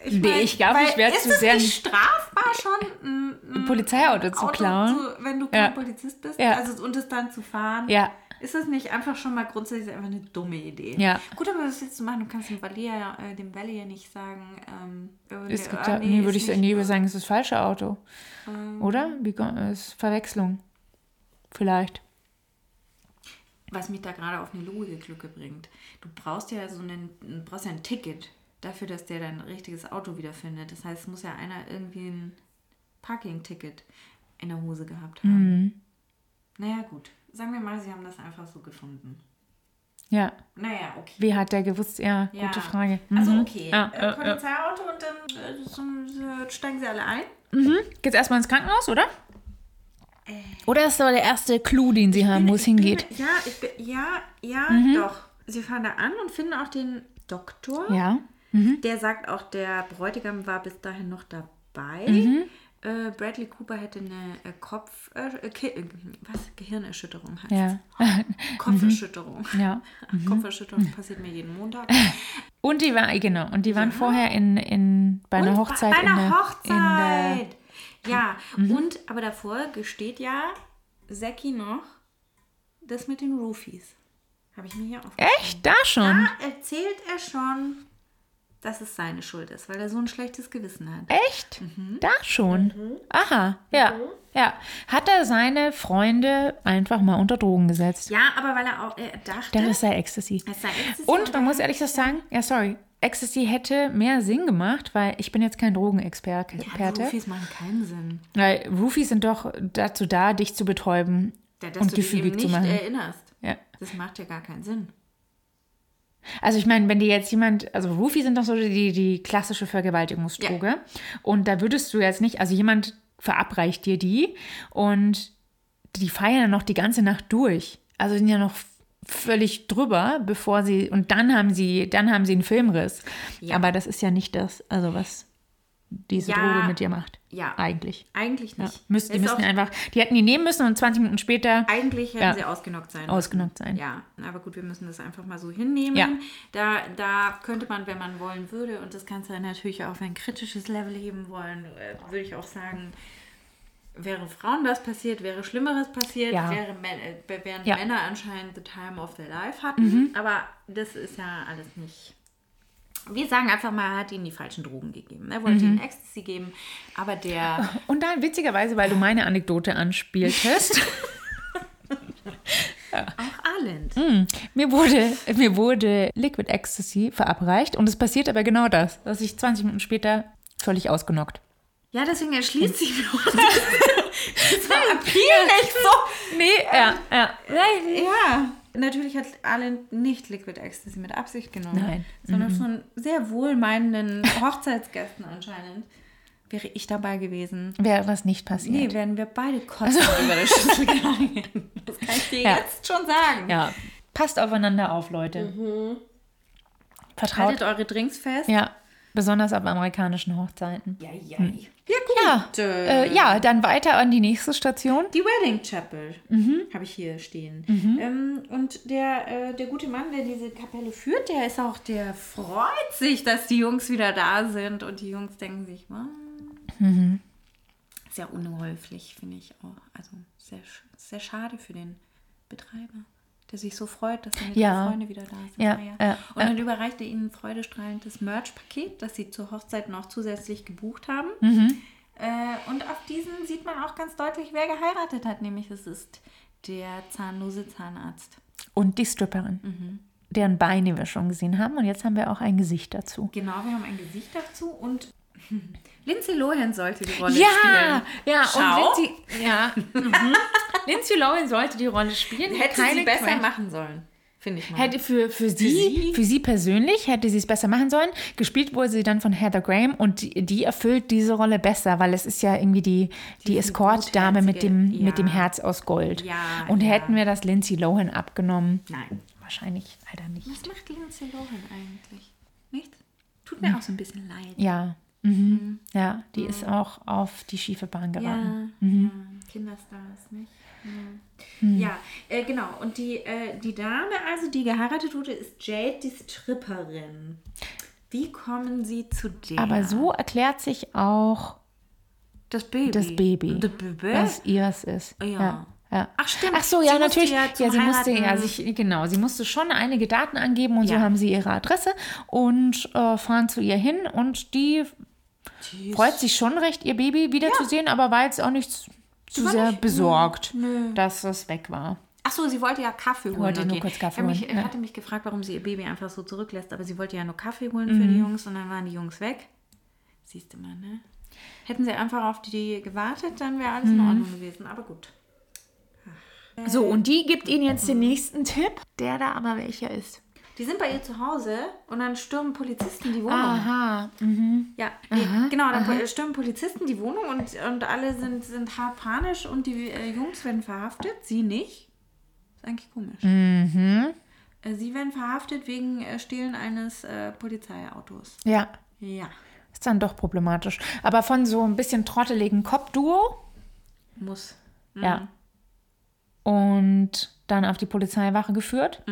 Nee, mein, ich glaube, ich ist zu es sehr- nicht strafbar schon, ein, ein Polizeiauto zu klauen? Zu, wenn du kein Ja. Polizist bist? Ja. Also, und es dann zu fahren? Ja. Ist das nicht einfach schon mal grundsätzlich einfach eine dumme Idee? Ja. Gut, aber was willst du machen? Du kannst dem Valley, ja- äh, dem Valley ja nicht sagen, ähm, äh, Es gibt ja, nee, würde ich nicht- nee, würde sagen, es ist das falsche Auto. Ähm. Oder? Wie, ist Verwechslung. Vielleicht. was mich da gerade auf eine Logiklücke bringt. Du brauchst ja so einen, brauchst ja ein Ticket dafür, dass der dein richtiges Auto wiederfindet. Das heißt, es muss ja einer irgendwie ein Parking-Ticket in der Hose gehabt haben. Mhm. Naja, gut. Sagen wir mal, sie haben das einfach so gefunden. Ja. Naja, okay. Wie hat der gewusst? Ja, Ja. gute Frage. Also Mhm. okay, Ja, äh. Polizeiauto und dann äh, äh, steigen sie alle ein. Geht's erstmal ins Krankenhaus, oder? Oder ist aber der erste Clou, den sie haben, wo es Äh. Ich bin- hingeht? Ja, ich bin, ja, ja, doch. Sie fahren da an und finden auch den Doktor. Ja. Der sagt auch, der Bräutigam war bis dahin noch dabei. Mhm. Äh, Bradley Cooper hätte eine äh, Kopf... Äh, Ki äh, was? Gehirnerschütterung heißt Ja. Kopferschütterung. ja. Kopferschütterung passiert mir jeden Montag. Und die war, genau, und die waren vorher in, in, bei einer Und Hochzeit. Bei in einer der, Hochzeit. In der, ja, Mhm. und aber davor gesteht ja Zeki noch das mit den Roofies. Habe ich mir hier aufgeschrieben. echt? Da schon? Da erzählt er schon, dass es seine Schuld ist, weil er so ein schlechtes Gewissen hat. Echt? Da schon? Aha, ja. Ja. Hat er seine Freunde einfach mal unter Drogen gesetzt? Ja, aber weil er auch er dachte, Das sei Ecstasy. es sei Ecstasy Und man er muss ehrlich sagen, ja, sorry, Ecstasy hätte mehr Sinn gemacht, weil ich bin jetzt kein Drogenexperte. ja. Roofies machen keinen Sinn. Weil Roofies sind doch dazu da, dich zu betäuben Ja, dass und du dich eben gefügig zu nicht machen. erinnerst. Ja. Das macht ja gar keinen Sinn. Also ich meine, wenn dir jetzt jemand, also Roofies sind doch so die, die klassische Vergewaltigungsdroge. Und da würdest du jetzt nicht, also jemand verabreicht dir die und die feiern dann noch die ganze Nacht durch. Also sind ja noch völlig drüber, bevor sie, und dann haben sie, dann haben sie einen Filmriss. Aber das ist ja nicht das, also was diese Ja. Droge mit dir macht. Ja. Eigentlich. Eigentlich Ja. nicht. Müssten, die Ist müssten auch- einfach, die hätten die nehmen müssen und 20 Minuten später. Eigentlich hätten Ja. sie ausgenockt sein Ausgenockt sein. müssen. Ja, aber gut, wir müssen das einfach mal so hinnehmen. Ja. Da, da könnte man, wenn man wollen würde, und das kannst du dann natürlich auf ein kritisches Level heben wollen, äh, würde ich auch sagen, wäre Frauen das passiert, wäre Schlimmeres passiert, Ja. wäre, Mä- äh, während Ja. Männer anscheinend the time of their life hatten. Aber das ist ja alles nicht. Wir sagen einfach mal, er hat ihnen die falschen Drogen gegeben. Er wollte ihnen Ecstasy geben, aber der Und dann witzigerweise, weil du meine Anekdote anspieltest. auch Arland. Mir wurde, mir wurde Liquid Ecstasy verabreicht und es passiert aber genau das, dass ich 20 Minuten später völlig ausgenockt. Ja, deswegen erschließt sich mir auch das Appeal nicht so. Nee, ja, ja. Ja, natürlich hat Alan nicht Liquid Ecstasy mit Absicht genommen. Nein. Sondern von sehr wohlmeinenden Hochzeitsgästen anscheinend. Wäre ich dabei gewesen. Wäre das nicht passiert. Nee, wären wir beide kotzen über der Schüssel gegangen. Das kann ich dir Ja. jetzt schon sagen. ja. Passt aufeinander auf, Leute. Vertraut. Haltet eure Drinks fest. Ja, besonders auf amerikanischen Hochzeiten. Ja, ja. Ja, gut. Ja, äh, ja, dann weiter an die nächste Station. Die Wedding Chapel Mhm. habe ich hier stehen. Ähm, und der, äh, der gute Mann, der diese Kapelle führt, der ist auch, der freut sich, dass die Jungs wieder da sind. Und die Jungs denken sich, was? Mhm. Sehr unhäufig, finde ich auch. Also sehr, sehr schade für den Betreiber, der sich so freut, dass seine Ja. Freunde wieder da sind. Ja, Naja. ja, und dann überreicht er ihnen freudestrahlend das Merch-Paket, das sie zur Hochzeit noch zusätzlich gebucht haben. Mhm. Äh, und auf diesen sieht man auch ganz deutlich, wer geheiratet hat, nämlich es ist der zahnlose Zahnarzt. Und die Stripperin, Mhm. deren Beine wir schon gesehen haben. Und jetzt haben wir auch ein Gesicht dazu. Genau, wir haben ein Gesicht dazu und Lindsay Lohan sollte die Rolle Ja, spielen. ja, Schau. und Lindsay, ja, mhm. Lindsay Lohan sollte die Rolle spielen. Hätte Keine sie besser Quellen- machen sollen, finde ich mal. Hätte für, für, sie, sie? für sie persönlich hätte sie es besser machen sollen. Gespielt wurde sie dann von Heather Graham und die, die erfüllt diese Rolle besser, weil es ist ja irgendwie die, die Diese Escort-Dame mit dem, gutherzige, mit dem ja. Herz aus Gold. Ja, und ja. hätten wir das Lindsay Lohan abgenommen, Nein. wahrscheinlich leider nicht. Was macht Lindsay Lohan eigentlich? Nichts? Tut mir auch so ein bisschen leid. Ja, mhm. ja, die ist auch auf die schiefe Bahn Ja, geraten. ja. Kinderstars, nicht? Ja, ja äh, genau. Und die, äh, die Dame, also die geheiratet wurde, ist Jade, die Stripperin. Wie kommen sie zu der? Aber so erklärt sich auch das Baby. das Baby, Das Baby? dass ihrs ist. Ja. ja. ja. Ach, stimmt. Ach so, Sie ja, musste natürlich. ja Ja, sie musste ja sich, genau, sie musste schon einige Daten angeben und so Ja. haben sie ihre Adresse und äh, fahren zu ihr hin und die Die freut sich schon recht, ihr Baby wiederzusehen, aber war jetzt auch nicht zu- war sehr nicht- besorgt, Nö. dass es weg war. Ach so, sie wollte ja Kaffee holen. Wollte nur okay. kurz Kaffee ich mich, Ich ja. hatte mich gefragt, warum sie ihr Baby einfach so zurücklässt, aber sie wollte ja nur Kaffee holen für Mhm. die Jungs und dann waren die Jungs weg. Siehst du mal, ne? Hätten sie einfach auf die gewartet, dann wäre alles in Mhm. Ordnung gewesen. Aber gut. So, und die gibt ihnen jetzt den nächsten Tipp, der da aber welcher ist. Die sind bei ihr zu Hause und dann stürmen Polizisten die Wohnung. Aha, Ja, nee, genau, dann po- stürmen Polizisten die Wohnung und, und alle sind, sind hart panisch und die äh, Jungs werden verhaftet, sie nicht. Ist eigentlich komisch. Äh, sie werden verhaftet wegen äh, Stehlen eines äh, Polizeiautos. ja. Ja, Ist dann doch problematisch. Aber von so ein bisschen trotteligen Cop-Duo, muss. ja. Und dann auf die Polizeiwache geführt.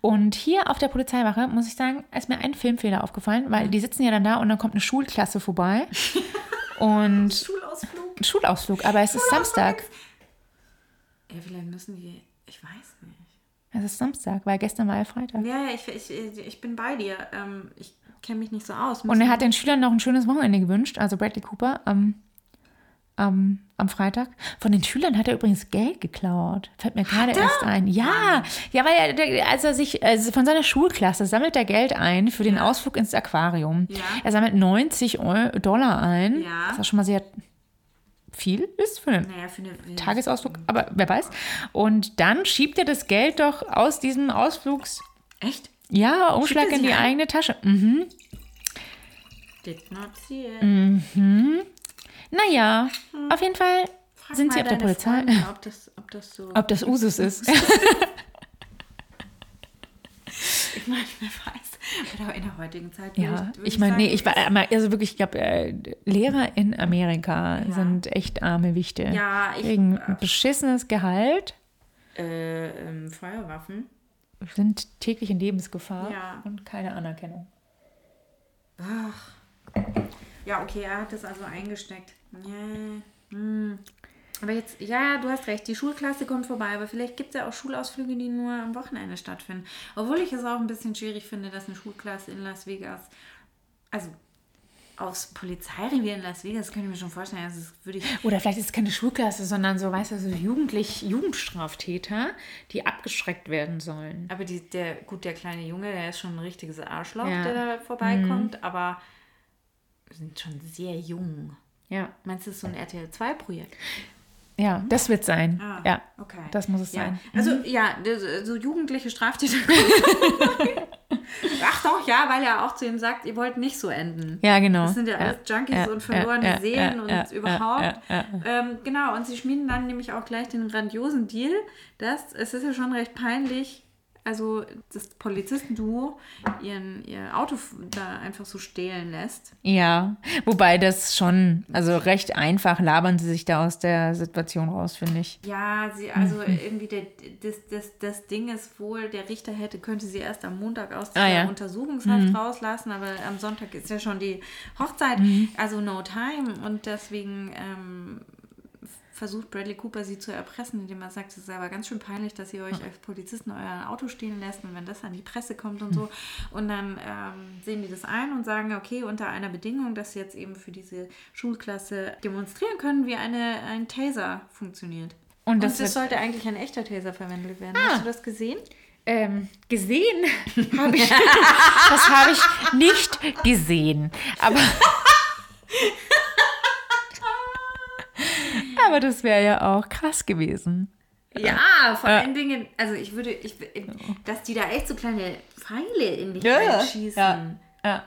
Und hier auf der Polizeiwache, muss ich sagen, ist mir ein Filmfehler aufgefallen, weil die sitzen ja dann da und dann kommt eine Schulklasse vorbei. und Schulausflug. ein Schulausflug, aber es ist Samstag. Ja, vielleicht müssen die, ich weiß nicht. Es ist Samstag, weil gestern war ja Freitag. Ja, ja, ich, ich, ich bin bei dir. Ähm, ich kenne mich nicht so aus. Und er hat den Schülern noch ein schönes Wochenende gewünscht, also Bradley Cooper, am, am, am Freitag. Von den Schülern hat er übrigens Geld geklaut. Fällt mir gerade erst ein. Ja, ja, weil er, als er sich, also von seiner Schulklasse sammelt er Geld ein für den Ausflug ins Aquarium. Ja. Er sammelt 90 Eu- Dollar ein, Ja. was auch schon mal sehr viel ist für einen Naja, für eine Tagesausflug, aber wer weiß. Und dann schiebt er das Geld doch aus diesem Ausflugs, Echt? ja, Umschlag in die rein? eigene Tasche. Mhm. Did not see it. Naja, auf jeden Fall Frag sind sie auf der Polizei. Freundin, ob das, ob das so. Ob das Usus ist. ich meine, wer weiß. Oder in der heutigen Zeit. ja, würde ich meine, nee, ich war aber- also wirklich, ich glaube, äh, Lehrer in Amerika sind echt arme Wichte. Ja, ich- Kriegen ein beschissenes Gehalt, Äh, ähm, Feuerwaffen. sind täglich in Lebensgefahr Ja. und keine Anerkennung. Ach. Ja, okay, er hat das also eingesteckt. Ja. Hm. Aber jetzt, ja, du hast recht, die Schulklasse kommt vorbei, aber vielleicht gibt es ja auch Schulausflüge, die nur am Wochenende stattfinden. Obwohl ich es auch ein bisschen schwierig finde, dass eine Schulklasse in Las Vegas, also aus Polizeirevier in Las Vegas, könnte ich mir schon vorstellen, also das würde ich Oder vielleicht ist es keine Schulklasse, sondern so, weißt du, so jugendlich, Jugendstraftäter, die abgeschreckt werden sollen. Aber die, der, gut, der kleine Junge, der ist schon ein richtiges Arschloch, Ja. Mhm. der da vorbeikommt, aber sind schon sehr jung. Ja. Meinst du, das ist so ein RTL 2-Projekt? Ja, das wird sein. Ah, ja, okay. das muss es Ja. sein. Also, ja, das- so jugendliche Straftäter. Ach doch, ja, weil er auch zu ihm sagt, ihr wollt nicht so enden. Ja, genau. Das sind ja alles Junkies ja, und verlorene ja, ja, Seelen ja, und ja, überhaupt. ja, ja, Ähm, genau, und sie schmieden dann nämlich auch gleich den grandiosen Deal, dass es ist ja schon recht peinlich, also das Polizistenduo ihren, ihr Auto da einfach so stehlen lässt. Ja, wobei das schon, also recht einfach labern sie sich da aus der Situation raus, finde ich. Ja, sie, also Mhm. irgendwie der, das, das, das Ding ist wohl, der Richter hätte, könnte sie erst am Montag aus Ah, der ja. Untersuchungshaft rauslassen, aber am Sonntag ist ja schon die Hochzeit, Mhm. also no time und deswegen ähm, versucht Bradley Cooper sie zu erpressen, indem er sagt, es ist aber ganz schön peinlich, dass ihr euch als Polizisten euer Auto stehen lässt und wenn das an die Presse kommt und so. Und dann ähm, sehen die das ein und sagen, okay, unter einer Bedingung, dass sie jetzt eben für diese Schulklasse demonstrieren können, wie eine, ein Taser funktioniert. Und Und das das, wird- sollte eigentlich ein echter Taser verwendet werden. Ah. Hast du das gesehen? Ähm, gesehen habe ich, das habe ich nicht gesehen. Aber, aber das wäre ja auch krass gewesen. Ja, vor allen Dingen, also ich würde, ich, dass die da echt so kleine Pfeile in dich reinschießen. ja, ja.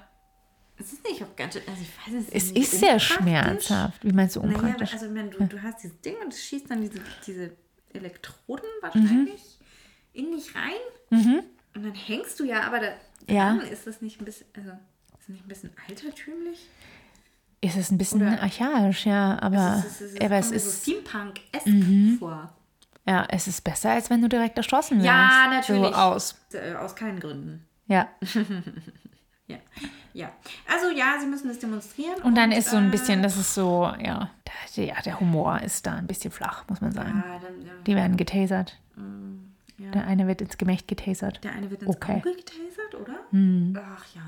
Es ist nicht auch ganz schön, also ich weiß nicht, Es nicht ist sehr schmerzhaft. Wie meinst du Naja, unpraktisch? also wenn du, du hast dieses Ding und es schießt dann diese, diese Elektroden wahrscheinlich in dich rein. Und dann hängst du ja, aber da Ja. ist das nicht ein bisschen, also ist das nicht ein bisschen altertümlich? Ist es ein bisschen Oder- archaisch, ja, aber, Es ist- es aber es mir so ist, Steampunk-esque vor. ja, es ist besser, als wenn du direkt erschossen wirst. Ja, natürlich. So aus. Äh, Aus keinen Gründen. Ja. Ja. ja. Also ja, sie müssen das demonstrieren. Und dann ist so ein bisschen, äh, das ist so, ja, der, ja, der Humor ist da ein bisschen flach, muss man sagen. ja, dann, ja. Die werden getasert. ja. Der eine wird ins Gemächt getasert. Der eine wird ins Okay. Auge getasert, oder? Ach ja.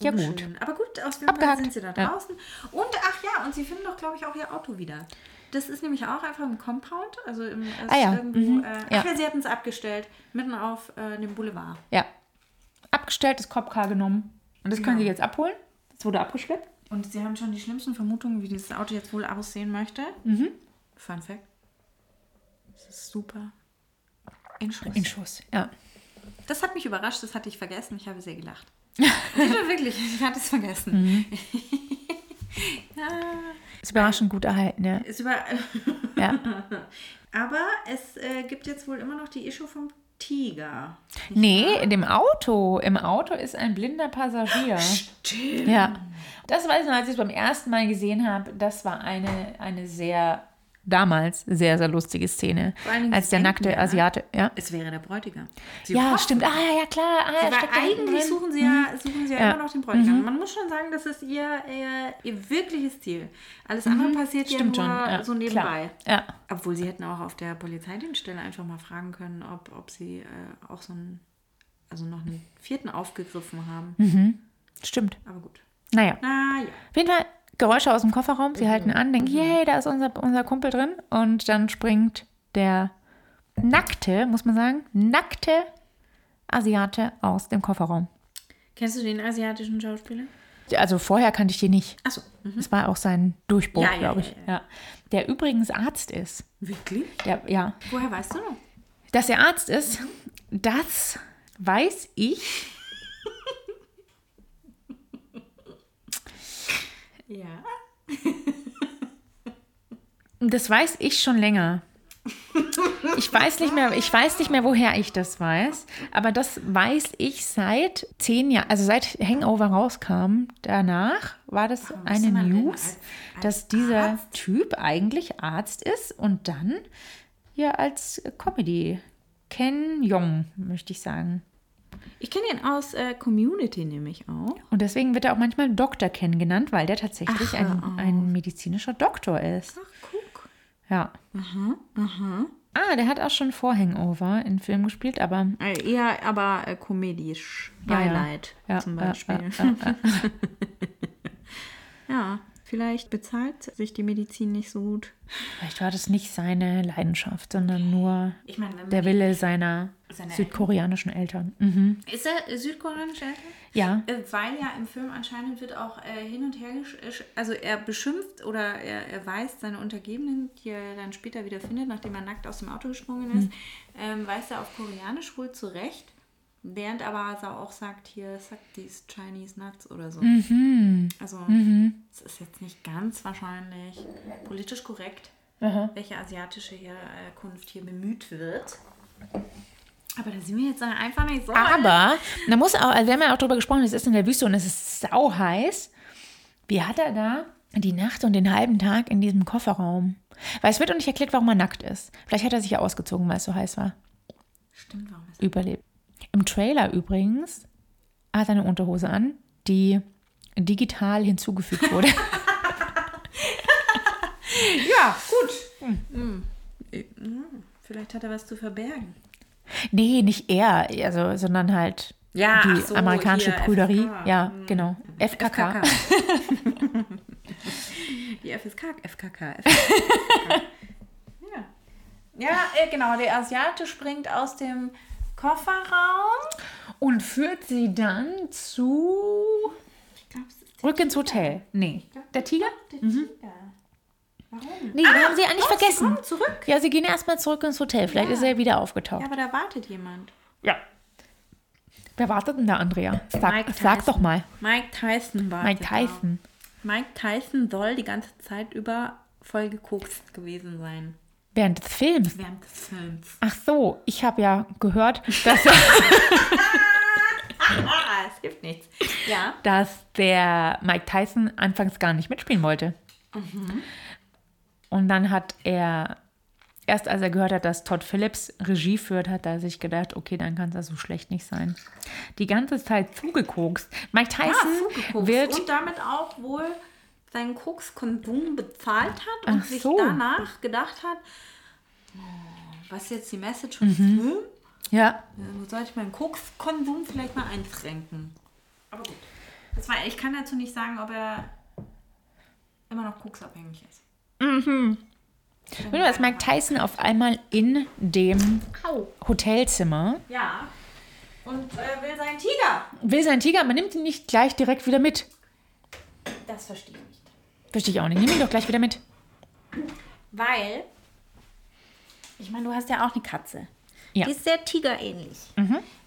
Ja, gut. Aber gut, aus dem Fall sind sie da Ja. draußen. Und ach ja, und sie finden doch, glaube ich, auch ihr Auto wieder. Das ist nämlich auch einfach im Compound, also im, Ah ja, irgendwo, mhm, äh, ja. ach ja, sie hatten es abgestellt, mitten auf äh, dem Boulevard. Ja. Abgestelltes Copcar genommen. Und das können sie jetzt abholen. Das wurde abgeschleppt. Und sie haben schon die schlimmsten Vermutungen, wie dieses Auto jetzt wohl aussehen möchte. Mhm. Fun Fact. Es ist super. In Schuss. In Schuss, ja. Das hat mich überrascht, das hatte ich vergessen. Ich habe sehr gelacht. Habe wirklich, ich hatte es vergessen. Mhm. Ist überraschend gut erhalten, ja. Ist über ja. Aber es äh, gibt jetzt wohl immer noch die Issue vom Tiger. Nee, in dem Auto. Im Auto ist ein blinder Passagier. Stimmt. Ja. Das weiß ich noch, als ich es beim ersten Mal gesehen habe, das war eine, eine sehr, damals sehr, sehr lustige Szene. Vor Dingen, Als der nackte ja, ne? Asiate, ja. Es wäre der Bräutigam. Sie Ja, hoffen. stimmt. Ah, ja, ja, klar. Ah, eigentlich suchen sie ja, suchen sie ja, Ja. immer noch den Bräutigam. Man muss schon sagen, das ist ihr, ihr, ihr wirkliches Ziel. Alles andere passiert Stimmt ja schon. nur Ja, so nebenbei. Ja. Obwohl sie hätten auch auf der Polizeidienststelle einfach mal fragen können, ob, ob sie äh, auch so einen, also noch einen vierten aufgegriffen haben. Stimmt. Aber gut. Naja. Na ja. Auf jeden Fall Geräusche aus dem Kofferraum. Sie halten an, denken, yay, da ist unser, unser Kumpel drin. Und dann springt der nackte, muss man sagen, nackte Asiate aus dem Kofferraum. Kennst du den asiatischen Schauspieler? Also vorher kannte ich den nicht. Achso. Das war auch sein Durchbruch, Ja, glaube ich. ja. Ja. Der übrigens Arzt ist. Wirklich? Der, ja. Woher weißt du noch? Dass er Arzt ist, das weiß ich. Ja. Das weiß ich schon länger. Ich weiß nicht mehr, ich weiß nicht mehr, woher ich das weiß, aber das weiß ich seit zehn Jahren, also seit Hangover rauskam. Danach war das Warum eine News, als- als dass dieser Arzt? Typ eigentlich Arzt ist und dann hier als Comedy Ken Jong, möchte ich sagen. Ich kenne ihn aus äh, Community nämlich auch. Und deswegen wird er auch manchmal Dr. Ken genannt, weil der tatsächlich Ach, ein, ein medizinischer Doktor ist. Ach, guck. Ja. Ah, der hat auch schon vor Hangover in Film gespielt, aber Äh, eher aber äh, komedisch. Ja, ja. Twilight ja, zum ja, Beispiel. ja, ja, ja. Ja, vielleicht bezahlt sich die Medizin nicht so gut. Vielleicht war das nicht seine Leidenschaft, sondern nur meine, der Wille seiner Seine südkoreanischen Eltern. Mhm. Ist er äh, südkoreanisch Eltern? Ja. Äh, Weil ja im Film anscheinend wird auch äh, hin und her, äh, also er beschimpft oder er, er weist seine Untergebenen, die er dann später wieder findet, nachdem er nackt aus dem Auto gesprungen ist, ähm, weist er auf Koreanisch wohl zurecht, während aber er auch sagt, hier, sagt these Chinese nuts oder so. Also es ist jetzt nicht ganz wahrscheinlich politisch korrekt, welche asiatische Herkunft hier bemüht wird. Aber da sind wir jetzt einfach nicht so. Aber, da muss auch, also wir haben ja auch darüber gesprochen, es ist in der Wüste und es ist sau heiß. Wie hat er da die Nacht und den halben Tag in diesem Kofferraum? Weil es wird auch nicht erklärt, warum er nackt ist. Vielleicht hat er sich ja ausgezogen, weil es so heiß war. Stimmt, warum ist Überlebt. Im Trailer übrigens hat er eine Unterhose an, die digital hinzugefügt wurde. Ja, gut. Hm. Vielleicht hat er was zu verbergen. nee, nicht er, also, sondern halt Ja, die so, amerikanische hier, Prüderie. FSK. Ja, genau. FKK. Die FSK, FKK, FKK. ja. Ja, äh, genau. Der Asiate springt aus dem Kofferraum. Und führt sie dann zu Ich glaube, es ist Rück ins Hotel. Nee. Der Tiger? der Tiger. Warum? Nee, den haben sie ja nicht doch, sie vergessen. kommen zurück. Ja, sie gehen erstmal zurück ins Hotel. Vielleicht ist er wieder aufgetaucht. Ja, aber da wartet jemand. Ja. Wer wartet denn da, Andrea? Sag, Mike sag doch mal. Mike Tyson wartet Mike Tyson. da. Mike Tyson soll die ganze Zeit über voll gekokst gewesen sein. Während des Films. Während des Films. Ach so, ich habe ja gehört, dass Ah, es hilft nichts. Ja. dass der Mike Tyson anfangs gar nicht mitspielen wollte. Und dann hat er, erst als er gehört hat, dass Todd Phillips Regie führt, hat er sich gedacht, okay, dann kann es ja so schlecht nicht sein. Die ganze Zeit zugekokst. Mike Ja, Tyson zugekokst. wird und damit auch wohl seinen Kokskonsum bezahlt hat und Ach sich so. danach gedacht hat, oh, was ist jetzt die Message vom Film? ja, Äh, Sollte ich meinen Kokskonsum vielleicht mal einschränken? Aber gut. Das war, ich kann dazu nicht sagen, ob er immer noch koksabhängig ist. Wenn du das Mike Tyson auf einmal in dem Hotelzimmer Ja. Und äh, will seinen Tiger. will sein Tiger, man nimmt ihn nicht gleich direkt wieder mit. Das verstehe ich nicht. Verstehe ich auch nicht. Nimm ihn doch gleich wieder mit. Weil, ich meine, du hast ja auch eine Katze. Ja. Die ist sehr tigerähnlich.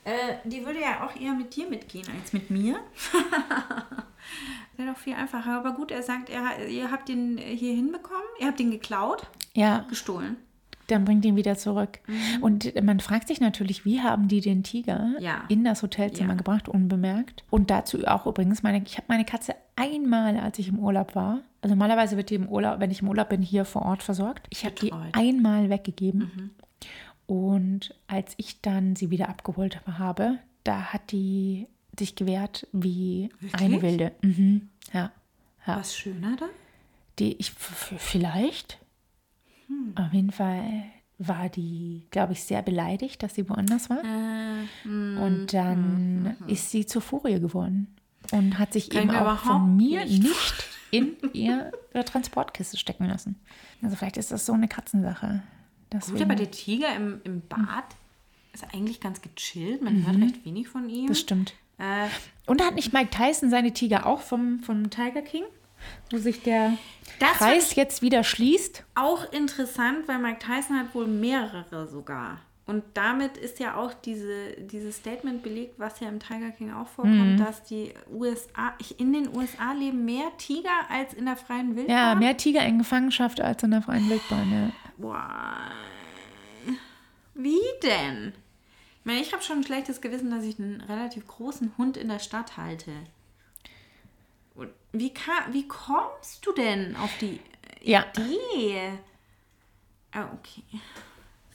Äh, die würde ja auch eher mit dir mitgehen als mit mir. Wäre doch viel einfacher. Aber gut, er sagt, er, ihr habt ihn hier hinbekommen, ihr habt ihn geklaut, Ja, gestohlen. dann bringt ihn wieder zurück. Und man fragt sich natürlich, wie haben die den Tiger Ja. in das Hotelzimmer Ja. gebracht, unbemerkt? Und dazu auch übrigens, meine, ich habe meine Katze einmal, als ich im Urlaub war, also normalerweise wird die im Urlaub, wenn ich im Urlaub bin, hier vor Ort versorgt. Ich habe die einmal weggegeben. Und als ich dann sie wieder abgeholt habe, da hat die sich gewehrt wie eine Wirklich? Wilde. Mhm. Ja. ja. Was schöner da? Die, ich, vielleicht. Auf jeden Fall war die, glaube ich, sehr beleidigt, dass sie woanders war. Äh, und dann ist sie zur Furie geworden und hat sich Kann eben auch von mir nicht in ihre Transportkiste stecken lassen. Also vielleicht ist das so eine Katzensache. Gut, Deswegen, aber der Tiger im, im Bad ist eigentlich ganz gechillt. Man hört recht wenig von ihm. das stimmt. Äh, Und hat nicht Mike Tyson seine Tiger auch vom, vom Tiger King, wo sich der Das Kreis jetzt wieder schließt? auch interessant, weil Mike Tyson hat wohl mehrere sogar. Und damit ist ja auch diese, dieses Statement belegt, was ja im Tiger King auch vorkommt, dass die USA, in den USA leben mehr Tiger als in der freien Wildbahn. Ja, mehr Tiger in Gefangenschaft als in der freien Wildbahn. Ja. Boah. Wie denn? Ich meine, ich habe schon ein schlechtes Gewissen, dass ich einen relativ großen Hund in der Stadt halte. Wie, ka- wie kommst du denn auf die Ja. Idee? Ah, okay.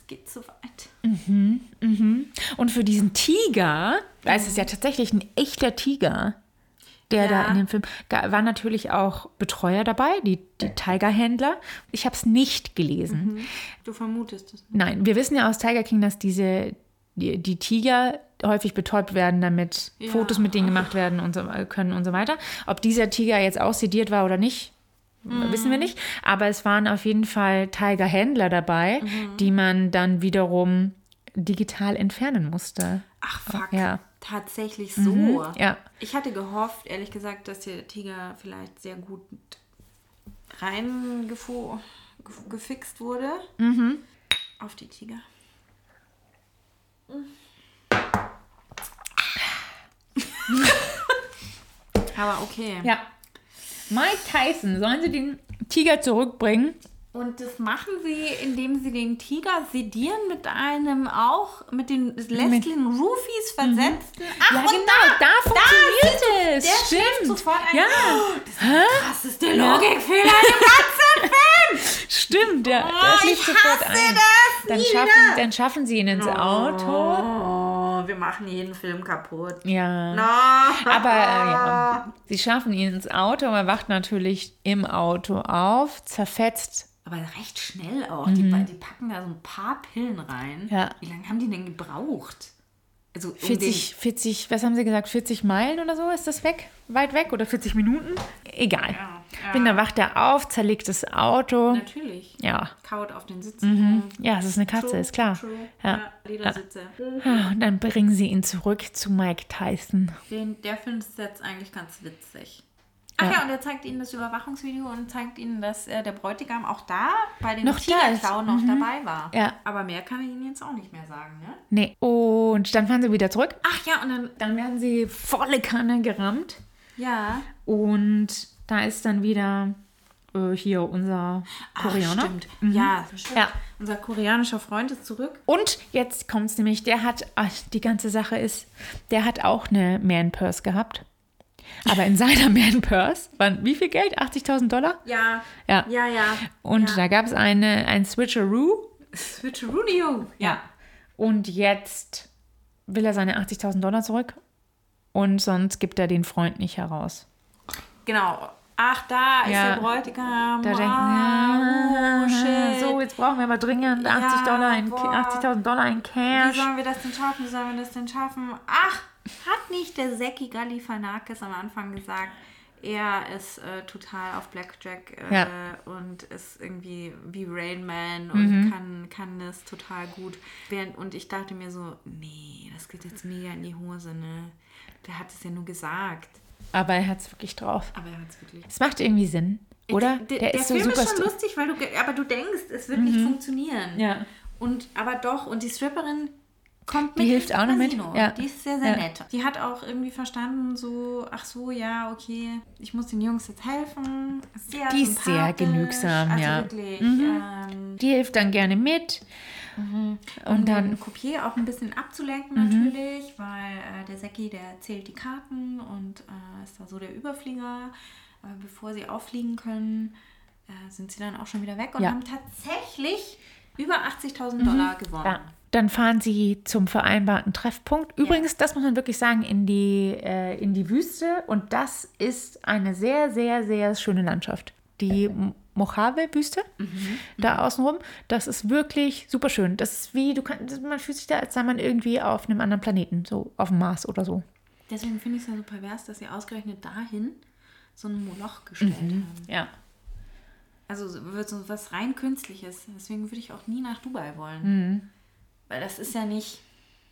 Es geht zu weit. Und für diesen Tiger, weil es ist ja tatsächlich ein echter Tiger, der Ja. da in dem Film, war natürlich auch Betreuer dabei, die, die Tigerhändler. Ich habe es nicht gelesen. Du vermutest es. Nein, wir wissen ja aus Tiger King, dass diese, die, die Tiger häufig betäubt werden, damit Ja. Fotos mit denen gemacht werden und so können und so weiter. Ob dieser Tiger jetzt aussediert war oder nicht, wissen wir nicht. Aber es waren auf jeden Fall Tigerhändler dabei, die man dann wiederum digital entfernen musste. Ach, fuck. Ja. Tatsächlich so. Ja. Ich hatte gehofft, ehrlich gesagt, dass der Tiger vielleicht sehr gut reingefixt gefixt wurde. Auf die Tiger. Aber okay. Ja. Mike Tyson, sollen sie den Tiger zurückbringen? Und das machen sie, indem sie den Tiger sedieren mit einem auch, mit den Leslie Roofies versetzten. Ach, Ja, und genau, da, funktioniert es. Der Stimmt. sofort ein. Ja, Das ist der Logikfehler im ganzen Film. stimmt. Ja, Oh, das ich hasse ein. das dann, schaffen, dann schaffen sie ihn ins Auto. Oh, wir machen jeden Film kaputt. Ja. No. Aber äh, ja, sie schaffen ihn ins Auto, er wacht natürlich im Auto auf, zerfetzt. Aber recht schnell auch. Die, die packen da so ein paar Pillen rein. Mhm. Ja. Wie lange haben die denn gebraucht? Also um 40, 40, was haben sie gesagt, 40 Meilen oder so ist das weg? Weit weg oder 40 Minuten? Egal. Ja, ja. Und dann wacht er auf, zerlegt das Auto. natürlich. Ja. Kaut auf den Sitzen. Ja, es ist eine Katze, True, ist klar. True. Ja. Ja, Ledersitze. Ah, Und dann bringen sie ihn zurück zu Mike Tyson. Den, der Film ist jetzt eigentlich ganz witzig. Ach ja. Ja. und er zeigt ihnen das Überwachungsvideo und zeigt ihnen, dass äh, der Bräutigam auch da bei den Noch. Tigerklauen noch dabei war. Ja. Aber mehr kann ich Ihnen jetzt auch nicht mehr sagen, ne? Nee. Und dann fahren sie wieder zurück. Ach ja, und dann, Dann werden sie volle Kanne gerammt. ja, Und da ist dann wieder äh, hier unser Ach, Koreaner. stimmt. Ja, stimmt. Ja. Unser koreanischer Freund ist zurück. Und jetzt kommt es nämlich, der hat, ach, die ganze Sache ist, der hat auch eine Man Purse gehabt. Aber in seiner Man Purse waren wie viel Geld? 80.000 Dollar? Ja. Ja. Ja, ja. Und ja. da gab es eine, ein Switcheroo. Switcheroo. Ja. Und jetzt will er seine 80.000 Dollar zurück. Und sonst gibt er den Freund nicht heraus. Genau. Ach, da ist Ja. der Bräutigam. Da denken ah, oh, shit. so, jetzt brauchen wir aber dringend 80 Ja, Dollar in, boah. 80.000 Dollar in Wie Cash. sollen wir das denn schaffen? Wie sollen wir das denn schaffen? Ach, hat nicht der Seki Galifianakis am Anfang gesagt, er ist äh, total auf Blackjack äh, Ja. und ist irgendwie wie Rain Man und kann, kann das total gut. Und ich dachte mir so, nee, das geht jetzt mega in die Hose, ne? Der hat es ja nur gesagt, Aber er hat es wirklich drauf. aber er hat es wirklich. Es macht irgendwie Sinn, oder? Der, der, ist so Film super. ist schon lustig, weil du, aber du denkst, es wird nicht funktionieren. Ja. Und aber doch, und die Stripperin kommt Die mit hilft ins auch noch mit? Ja. Die ist sehr, sehr Ja. nett. Die hat auch irgendwie verstanden, so, ach so, ja, okay, ich muss den Jungs jetzt helfen. Sehr Die ist sehr genügsam, also ja. Wirklich, ähm, Die hilft dann gerne mit. Um Und dann, den Kopier auch ein bisschen abzulenken natürlich, weil äh, der Seki, der zählt die Karten und äh, ist da so der Überflieger. Aber bevor sie auffliegen können, äh, sind sie dann auch schon wieder weg und Ja. haben tatsächlich über 80.000 Dollar gewonnen. ja, dann fahren sie zum vereinbarten Treffpunkt. Übrigens, das muss man wirklich sagen, in die, äh, in die Wüste. Und das ist eine sehr, sehr, sehr schöne Landschaft. Die Mojave-Wüste, da außenrum, das ist wirklich super schön. Das ist wie, du kannst, man fühlt sich da, als sei man irgendwie auf einem anderen Planeten, so auf dem Mars oder so. Deswegen finde ich es ja so pervers, dass sie ausgerechnet dahin so ein Moloch gestellt haben. Ja. Also so- wird so was rein künstliches. Deswegen würde ich auch nie nach Dubai wollen. Weil das ist ja nicht,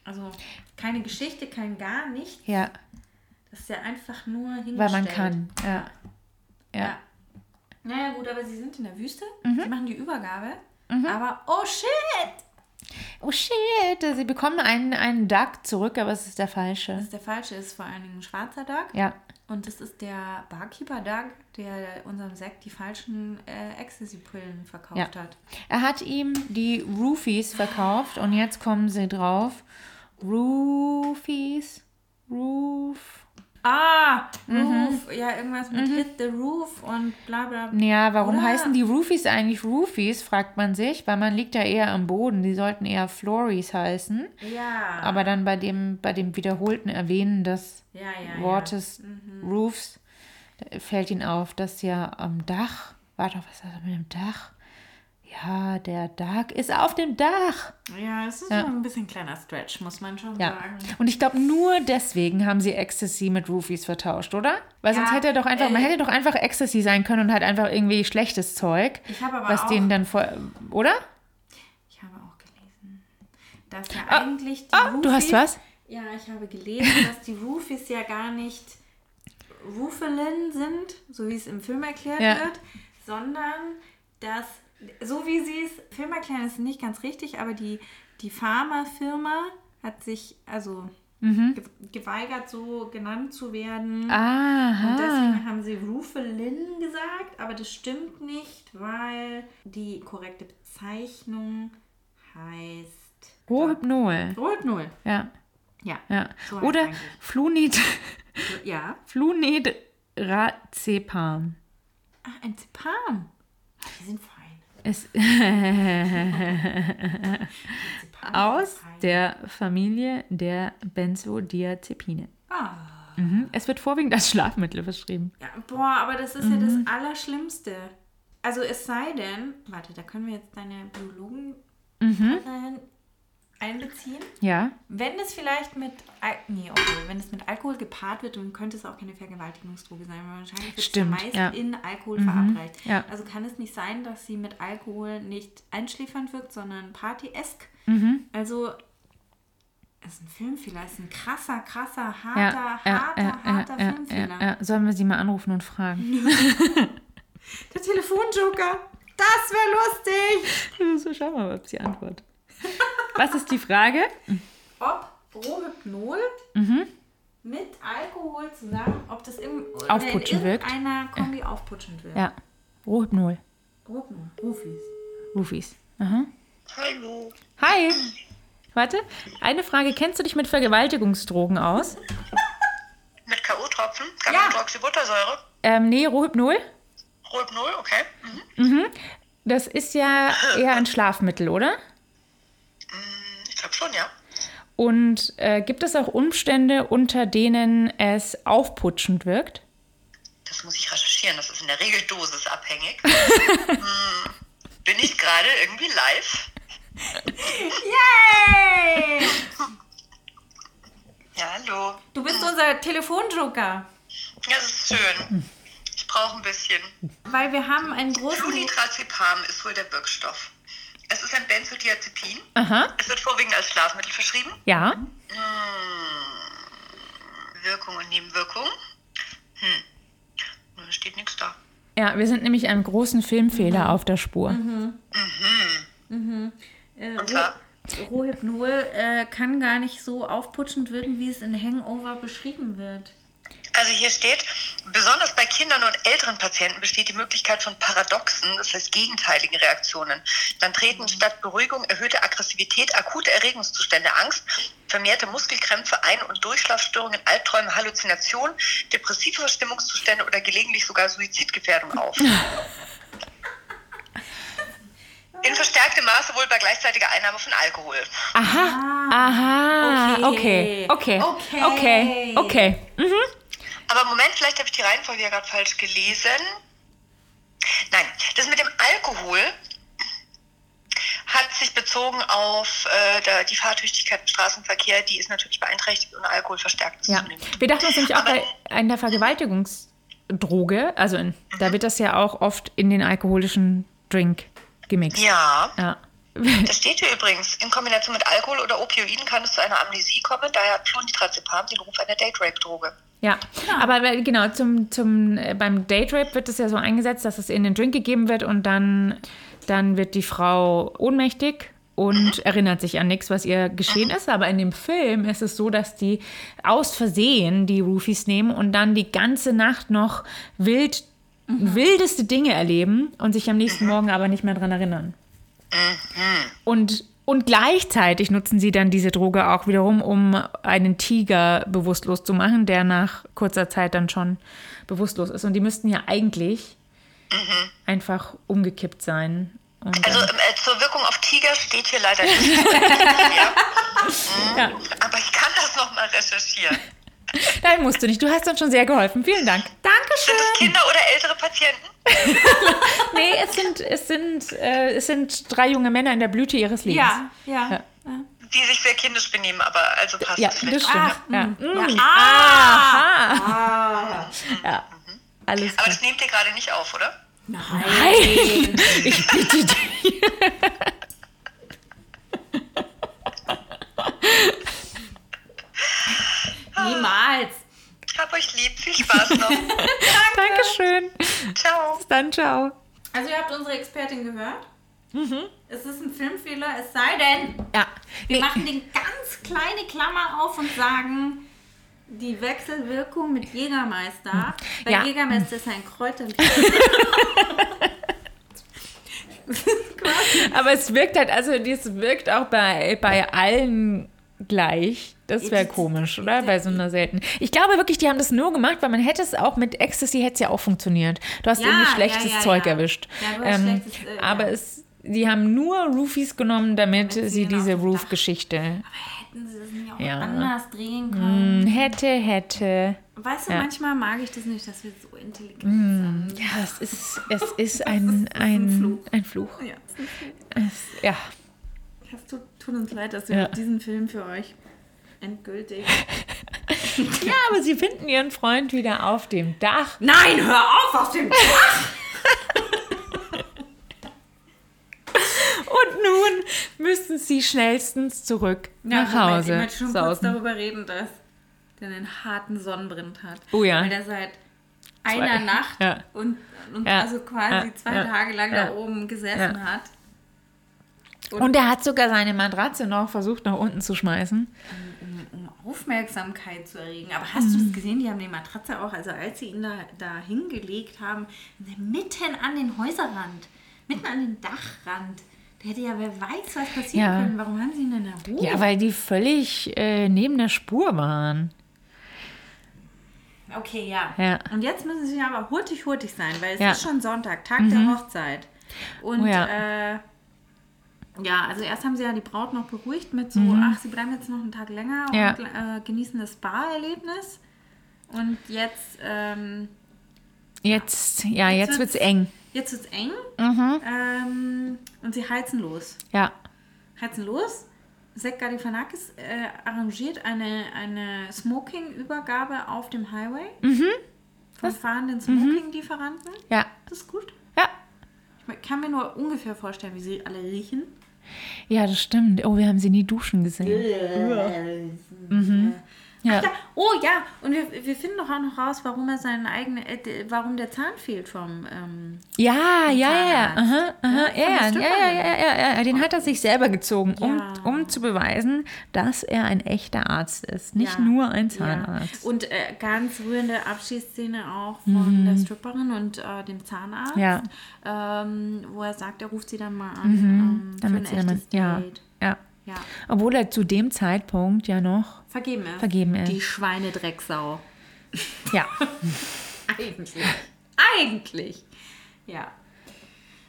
also keine Geschichte, kein gar nichts. Ja, Das ist ja einfach nur hingestellt. weil man kann. Ja. Ja. Ja. Naja gut, aber sie sind in der Wüste. Mhm. Sie machen die Übergabe. Aber oh shit! Oh shit, sie bekommen einen, einen Duck zurück, aber es ist der falsche. Das ist der falsche, ist vor allen Dingen ein schwarzer Duck. Ja. Und das ist der Barkeeper Doug, der unserem Sekt die falschen äh, Ecstasy-Pillen verkauft Ja. hat. Er hat ihm die Roofies verkauft und jetzt kommen sie drauf. Roofies? Roof. Ah, Mhm. Roof. Ja, irgendwas mit Hit the Roof und bla bla. Ja, warum Oder? heißen die Roofies eigentlich Roofies, fragt man sich, weil man liegt ja eher am Boden. Die sollten eher Flories heißen. Ja. Aber dann bei dem, bei dem wiederholten Erwähnen des ja, ja, Wortes Mhm. Roofs fällt ihnen auf, dass ja am Dach, warte, was ist das mit dem Dach? Ja, der Duck ist auf dem Dach. Ja, es ist Ja. ein bisschen kleiner Stretch, muss man schon Ja. sagen. Und ich glaube, nur deswegen haben sie Ecstasy mit Roofies vertauscht, oder? Weil sonst Ja, hätte er doch einfach, man äh, hätte doch einfach Ecstasy sein können und halt einfach irgendwie schlechtes Zeug. Ich habe aber was auch- denen dann vor, oder? Ich habe auch gelesen, dass ja Ah, eigentlich die ah, du hast Roofies- was? Ja, ich habe gelesen, dass die Roofies ja gar nicht Roofalin sind, so wie es im Film erklärt Ja. wird, sondern dass, so wie sie es, Film erklären ist nicht ganz richtig, aber die, die Pharmafirma hat sich also Mhm. ge geweigert, so genannt zu werden. Aha. Und deswegen haben sie Roofalin gesagt, aber das stimmt nicht, weil die korrekte Bezeichnung heißt Rohypnol. Rohypnol. Ja, Ja. ja. So Oder. Flunid, Ja. Flunidrazepam. Ah, ein Zepam. Die sind fein. Es aus der Familie der Benzodiazepine. Ah. Mhm. Es wird vorwiegend als Schlafmittel verschrieben. Ja, boah, aber das ist ja das Allerschlimmste. Also es sei denn, warte, da können wir jetzt deine Biologen einbeziehen. Ja. Wenn es vielleicht mit, Al nee, okay, wenn es mit Alkohol gepaart wird, dann könnte es auch keine Vergewaltigungsdroge sein, weil wahrscheinlich wird Stimmt, es meist ja. in Alkohol verabreicht. ja. Also kann es nicht sein, dass sie mit Alkohol nicht einschläfernd wirkt, sondern partyesk. Mhm. Also ist ein Filmfehler, ist ein krasser, krasser, harter, Ja, harter, ja, harter ja, Filmfehler. Sollen wir sie mal anrufen und fragen? Der Telefonjoker, das wäre lustig. so, schau mal, ob sie antwortet. Was ist die Frage? Ob Rohypnol mit Alkohol zusammen, ob das im, Aufputschend oder in wirkt. irgendeiner Kombi aufputschend wirkt. Ja. Rohypnol. Rufen, Rufis. Rufis. Aha. Hallo. Hi. Warte, eine Frage. Kennst du dich mit Vergewaltigungsdrogen aus? Mit K.O.-Tropfen? Gamma-Hydroxybuttersäure? Ähm, nee, Rohypnol. Rohypnol, okay. Mhm. Das ist ja eher ein Schlafmittel, oder? Ich glaube schon, ja. Und äh, gibt es auch Umstände, unter denen es aufputschend wirkt? Das muss ich recherchieren. Das ist in der Regel dosisabhängig. hm, bin ich gerade irgendwie live? Yay! Ja, hallo. Du bist unser Telefonjoker. Ja, das ist schön. Ich brauche ein bisschen. Weil wir haben einen großen... Flunitrazepam ist wohl der Wirkstoff. Es ist ein Benzodiazepin. Aha. Es wird vorwiegend als Schlafmittel verschrieben. Ja. Wirkung und Nebenwirkung. Hm. Da steht nichts da. Ja, wir sind nämlich einem großen Filmfehler auf der Spur. Äh, Und zwar, Rohypnol äh, kann gar nicht so aufputschend wirken, wie es in Hangover beschrieben wird. also hier steht, besonders bei Kindern und älteren Patienten besteht die Möglichkeit von paradoxen, das heißt gegenteiligen Reaktionen. Dann treten statt Beruhigung erhöhte Aggressivität, akute Erregungszustände, Angst, vermehrte Muskelkrämpfe, Ein- und Durchschlafstörungen, Albträume, Halluzinationen, depressive Verstimmungszustände oder gelegentlich sogar Suizidgefährdung auf. In verstärktem Maße wohl bei gleichzeitiger Einnahme von Alkohol. Aha. Aha. Okay. Okay. Okay. Okay. Okay. Mhm. Aber Moment, vielleicht habe ich die Reihenfolge ja gerade falsch gelesen. Nein, das mit dem Alkohol hat sich bezogen auf äh, die Fahrtüchtigkeit im Straßenverkehr. Die ist natürlich beeinträchtigt und Alkohol verstärkt Ja. zunehmend. Wir dachten uns nämlich auch Aber- bei einer Vergewaltigungsdroge, also in, da wird das ja auch oft in den alkoholischen Drink gemixt. Ja, Ja. das steht hier übrigens. In Kombination mit Alkohol oder Opioiden kann es zu einer Amnesie kommen. Daher hat Flunitrazepam den Ruf einer Date-Rape-Droge. Ja, aber weil- genau, zum, zum, äh, beim Date Rape wird es ja so eingesetzt, dass es in den Drink gegeben wird und dann, dann wird die Frau ohnmächtig und erinnert sich an nichts, was ihr geschehen ist. Aber in dem Film ist es so, dass die aus Versehen die Roofies nehmen und dann die ganze Nacht noch wild, wildeste Dinge erleben und sich am nächsten Morgen aber nicht mehr dran erinnern. Und, und gleichzeitig nutzen sie dann diese Droge auch wiederum, um einen Tiger bewusstlos zu machen, der nach kurzer Zeit dann schon bewusstlos ist. Und die müssten ja eigentlich einfach umgekippt sein. Also ähm, äh, zur Wirkung auf Tiger steht hier leider nicht. ja. Mhm. ja, Aber ich kann das nochmal recherchieren. nein, musst du nicht. Du hast uns schon sehr geholfen. Vielen Dank. Sind Dankeschön. es Kinder oder ältere Patienten? Nee, es sind, es sind, äh, es sind drei junge Männer in der Blüte ihres Lebens. Ja, ja. Ja. Die sich sehr kindisch benehmen, aber also passt Ja, es das vielleicht. stimmt. Ach, ja. mm, Mm. ja. Aha. Ja. Alles Aber das nehmt ihr gerade nicht auf, oder? Nein, ich bitte dich. Niemals. Hab euch lieb. Viel Spaß noch. Dankeschön. Ciao. Bis dann, ciao. Also ihr habt unsere Expertin gehört. Es ist ein Filmfehler, es sei denn, Ja. wir Nee. machen den ganz kleine Klammer auf und sagen, die Wechselwirkung mit Jägermeister. Weil Ja. Jägermeister ist ein Kräuterlied. Aber es wirkt halt, also das wirkt auch bei, bei allen gleich. Das wäre komisch, oder? Bei so einer selten. Ich glaube wirklich, die haben das nur gemacht, weil man hätte es auch mit Ecstasy hätte es ja auch funktioniert. Du hast Ja, irgendwie schlechtes ja, Zeug ja. erwischt. Ja, du hast ähm, schlechtes, äh, aber es, die haben nur Roofies genommen, damit, sie sie diese Dach- Roof-Geschichte Hätten sie das nicht auch anders drehen können? Hm, hätte, hätte. Weißt du, manchmal mag ich das nicht, dass wir so intelligent sind. Ja, es ist, es ist ein, ist ein ein, Fluch. ein Fluch. Ja, Es, ja. es tut, tut uns leid, dass wir diesen Film für euch endgültig. ja, aber sie finden ihren Freund wieder auf dem Dach. Nein, hör auf auf dem Und nun müssen sie schnellstens zurück nach Moment, Hause Ich möchte schon kurz darüber reden, dass der einen harten Sonnenbrand hat. Oh ja. Weil der seit einer Nacht Ja. und, und Ja. also quasi Ja. zwei Ja. Tage lang Ja. da oben gesessen Ja. hat. Und er hat sogar seine Matratze noch versucht nach unten zu schmeißen. Um Aufmerksamkeit zu erregen. Aber hast du das gesehen? Die haben die Matratze auch, also als sie ihn da, da hingelegt haben, mitten an den Häuserrand, mitten an den Dachrand. Da hätte ja wer weiß, was passieren Ja. können. Warum haben sie ihn denn da hoch? Ja, weil die völlig äh, neben der Spur waren. Okay, ja. Ja. Und jetzt müssen sie aber hurtig, hurtig sein, weil es Ja. ist schon Sonntag, Tag der Hochzeit. Und Oh ja. äh, ja, also erst haben sie ja die Braut noch beruhigt mit so, ach, sie bleiben jetzt noch einen Tag länger Ja. und äh, genießen das Spa-Erlebnis. Und jetzt, ähm, Jetzt, ja, jetzt, Jetzt wird's wird's- eng. jetzt ist eng. Mhm. Ähm, und sie heizen los. Ja. Heizen los. Zach Galifianakis äh, arrangiert eine, eine Smoking-Übergabe auf dem Highway. Mhm. Vom fahrenden Smoking-Lieferanten. Ja. Das ist gut. Ja. Ich kann mir nur ungefähr vorstellen, wie sie alle riechen. Ja, das stimmt. Oh, wir haben sie nie duschen gesehen. Mhm. Ja. Ja, oh ja, und wir, wir finden doch auch noch raus, warum er seinen eigenen, äh, warum der Zahn fehlt vom. Ähm, Ja, ja, ja, ja. Zahnarzt. Aha, aha, Ja, ja, ja, ja, ja, ja. Den hat er sich selber gezogen, um, Ja. um zu beweisen, dass er ein echter Arzt ist. Nicht ja, nur ein. Zahnarzt. Und äh, ganz rührende Abschiedsszene auch von der Stripperin und äh, dem Zahnarzt. Mhm. Ja. Ähm, wo er sagt, er ruft sie dann mal an ähm, für ein Damit sie dann, echtes ja, Date. ja. Ja. Obwohl er zu dem Zeitpunkt ja noch, Vergeben ist. Vergeben ist. Die Schweinedrecksau. ja, Eigentlich. Eigentlich. Ja.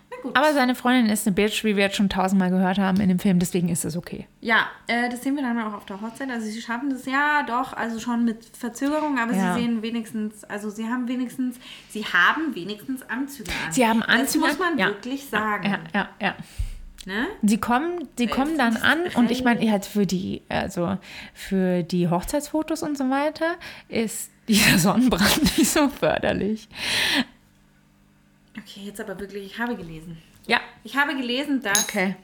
Na gut. aber seine Freundin ist eine Bitch, wie wir jetzt schon tausendmal gehört haben in dem Film, deswegen ist es okay. Ja, äh, das sehen wir dann auch auf der Hochzeit. Also sie schaffen das ja doch, also schon mit Verzögerung, aber Ja. sie sehen wenigstens, also sie haben wenigstens, sie haben wenigstens Anzüge an. Sie haben Anzüge Das muss man ja. wirklich sagen. Ja, ja, ja. Ne? Sie kommen, sie kommen dann an und ich meine, halt für die, also für die Hochzeitsfotos und so weiter ist dieser Sonnenbrand nicht so förderlich. Okay, jetzt aber wirklich, ich habe gelesen. Ja, Ich habe gelesen, dass okay.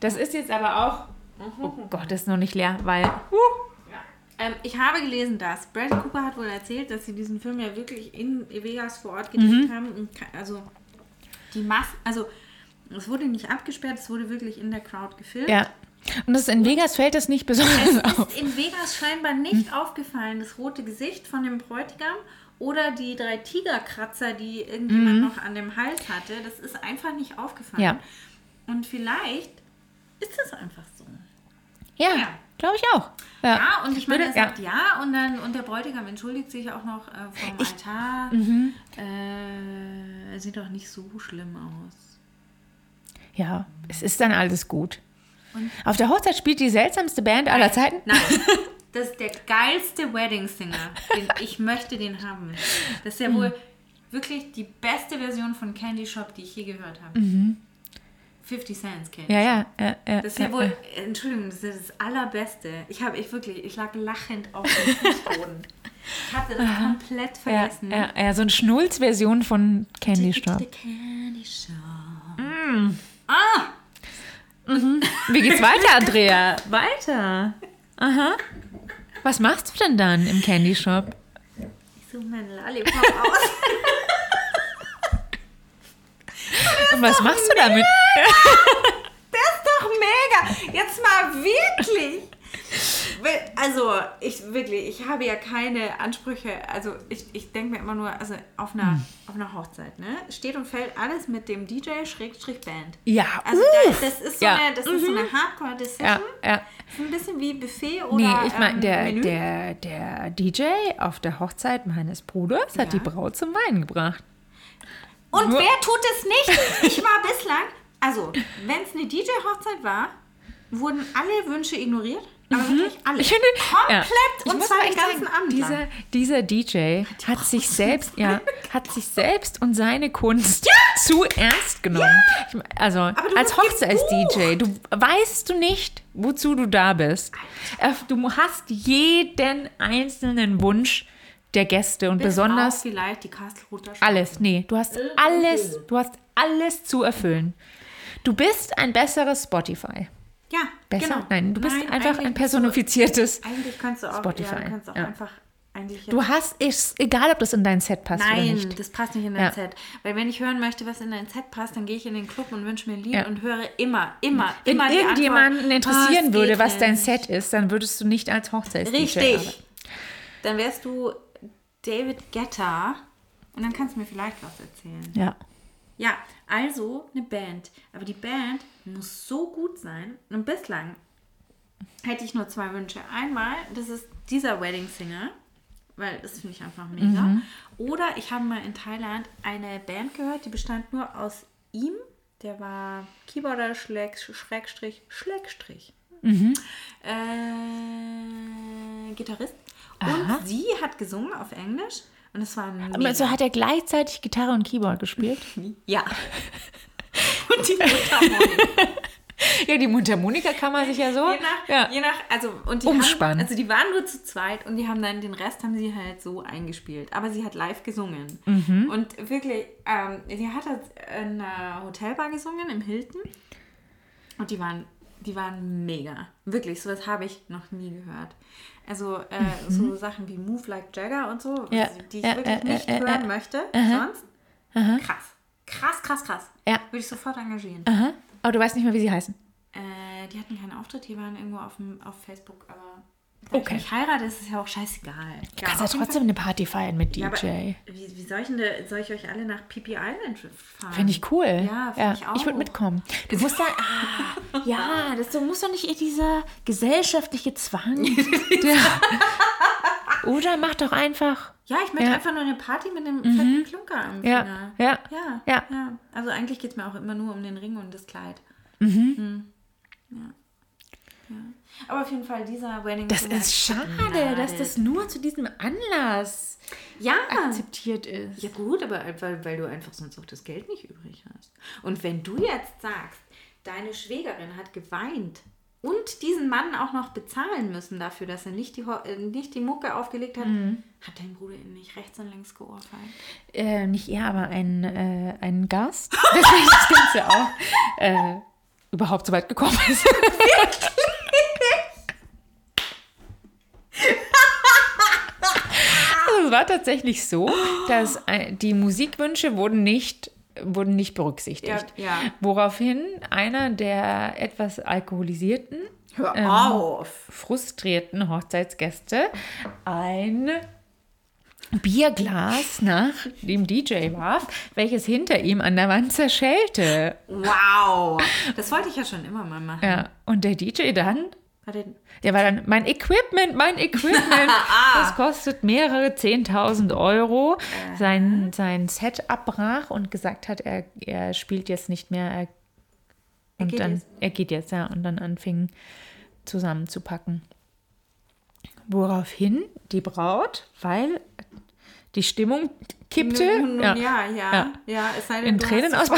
Das ist jetzt aber auch. Oh Gott, das ist noch nicht leer, weil. ähm, ich habe gelesen, dass Bradley Cooper hat wohl erzählt, dass sie diesen Film ja wirklich in Vegas vor Ort gedreht haben. Und also die Masse, also es wurde nicht abgesperrt, es wurde wirklich in der Crowd gefilmt. Ja. Und das in Vegas fällt das nicht besonders auf. ist in Vegas scheinbar nicht aufgefallen, das rote Gesicht von dem Bräutigam oder die drei Tigerkratzer, die irgendjemand noch an dem Hals hatte. Das ist einfach nicht aufgefallen. Ja. Und vielleicht ist es einfach so. Ja, Ja. glaube ich auch. Ja, Ja, und ich meine, er Würde- ja. sagt ja, und dann und der Bräutigam entschuldigt sich auch noch äh, vom Altar. Mhm. Äh, er sieht doch nicht so schlimm aus. Ja, es ist dann alles gut. Auf der Hochzeit spielt die seltsamste Band aller Zeiten. Nein, das ist der geilste Wedding Singer. Den, ich möchte den haben. Das ist ja wohl wirklich die beste Version von Candy Shop, die ich je gehört habe. 50 Cents Candy Ja, Shop. ja, ja. ja Das ist ja ja, wohl, Entschuldigung, das ist das Allerbeste. Ich habe, ich wirklich, ich lag lachend auf dem Fußboden. Ich hatte das komplett Ja, vergessen. ja, ja, so eine Schnulz-Version von Candy Shop. Candy Shop. Ah! Wie geht's weiter, Andrea? Weiter. Aha. Was machst du denn dann im Candy Shop? Ich suche meinen Lollipop aus. Und was machst du damit? Der ist doch mega. Jetzt mal wirklich. Also, ich wirklich, ich habe ja keine Ansprüche. Also, ich, ich denke mir immer nur, also auf einer, Hm. auf einer Hochzeit, ne? Steht und fällt alles mit dem DJ-Band. Ja, Also, da, das ist so Ja. eine, das ist so eine Hardcore-Decision. Ja, ja. So ein bisschen wie Buffet oder Nee, ich meine, ähm, der, Menü. der, der DJ auf der Hochzeit meines Bruders hat Ja. die Braut zum Weinen gebracht. Und Nur- wer tut es nicht? Ich war bislang, also wenn es eine DJ-Hochzeit war, wurden alle Wünsche ignoriert. Aber wirklich alle. Mhm. Ich finde, Komplett ja. Ich und zwar den ganzen sagen, Abend dieser, lang. dieser DJ hat sich selbst, ja, hat sich selbst und seine Kunst zu ernst genommen. Ich mein, also als Hochzeits-DJ, du weißt du nicht, wozu du da bist. Äh, Du hast jeden einzelnen Wunsch der Gäste und Bis besonders vielleicht die Kastelruther alles. Nee, du hast alles, du hast alles zu erfüllen. Du bist ein besseres Spotify. Ja, Besser? genau. Nein, du bist Nein, einfach ein personifiziertes. Du, eigentlich kannst du auch, Spotify, Ja, du kannst auch ja. einfach Du hast es, egal ob das in dein Set passt oder Nein, nicht. das passt nicht in dein Ja. Set. Weil wenn ich hören möchte, was in dein Set passt, dann gehe ich in den Club und wünsche mir ein Lied Ja. und höre immer, immer, Wenn immer die irgendjemanden Antwort, interessieren "Oh, würde, was dein nicht." Set ist, dann würdest du nicht als Hochzeits-DJ Richtig. arbeiten. Dann wärst du David Guetta und dann kannst du mir vielleicht was erzählen. Ja. Ja, also eine Band. Aber die Band muss so gut sein. Und bislang hätte ich nur zwei Wünsche. Einmal, das ist dieser Wedding Singer, weil das finde ich einfach mega. Oder ich habe mal in Thailand eine Band gehört, die bestand nur aus ihm. Der war Keyboarder, Schläg, Schrägstrich, Schlägstrich. Äh, Gitarrist. Und sie hat gesungen auf Englisch. Und es war mega. Also hat er gleichzeitig Gitarre und Keyboard gespielt? Ja. Und die Mundharmonika. ja, die Mundharmonika kann man sich ja so. Je nach, ja. je nach, also, und die Umspannen. Haben, also die waren nur zu zweit und die haben dann, den Rest haben sie halt so eingespielt. Aber sie hat live gesungen. Mhm. Und wirklich, ähm, sie hat halt in einer Hotelbar gesungen, im Hilton. Und die waren, die waren mega. Wirklich, sowas habe ich noch nie gehört. Also äh, so Sachen wie Move Like Jagger und so, Mhm. Ja, die ich ja, wirklich äh, nicht äh, hören möchte, sonst. Krass. Krass, krass, krass. Ja. Würde ich sofort engagieren. Aha. Aber du weißt nicht mehr, wie sie heißen. Äh, die hatten keinen Auftritt, die waren irgendwo auf, dem, auf Facebook, aber Okay. okay. ich heirate, ist es ja auch scheißegal. Du kannst ja trotzdem eine Party feiern mit DJ. Ja, wie, wie soll, ich denn, da- soll ich euch alle nach Pipi Island fahren? Finde ich cool. Ja, finde ich auch. Ich würde mitkommen. Du musst da. Ah, ja, das du musst doch nicht in dieser gesellschaftliche Zwang. der, oder mach doch einfach. Ja, ich möchte Ja. einfach nur eine Party mit einem fetten Klunker am Ja, Finger. ja, ja. ja. ja. Also eigentlich geht es mir auch immer nur um den Ring und das Kleid. Mhm. Hm. Ja. Aber auf jeden Fall dieser Wedding Das ist schade, dass das nur zu diesem Anlass ja akzeptiert ist. Ja gut, aber weil, weil du einfach sonst auch das Geld nicht übrig hast. Und wenn du jetzt sagst, deine Schwägerin hat geweint und diesen Mann auch noch bezahlen müssen dafür, dass er nicht die, äh, nicht die Mucke aufgelegt hat, hat dein Bruder ihn nicht rechts und links geohrfeigt. Äh, nicht er, aber ein, äh, ein Gast, deswegen das Ganze auch äh, überhaupt so weit gekommen ist. Also es war tatsächlich so, dass die Musikwünsche wurden nicht, wurden nicht berücksichtigt. Ja, ja. Woraufhin einer der etwas alkoholisierten, Ähm, frustrierten Hochzeitsgäste ein Bierglas nach dem DJ warf, welches hinter ihm an der Wand zerschellte. Wow! Das wollte ich ja schon immer mal machen. Ja, und der DJ dann, Warte, der war dann, mein Equipment, mein Equipment, das kostet mehrere 10.000 Euro. Sein, sein Set abbrach und gesagt hat, er, er spielt jetzt nicht mehr. Er, und geht dann, jetzt. er geht jetzt, ja, und dann anfing zusammenzupacken. Woraufhin die Braut, weil die Stimmung kippte, Nun, nun, ja, ja, ja, ja. Es sei denn, In du Tränen hast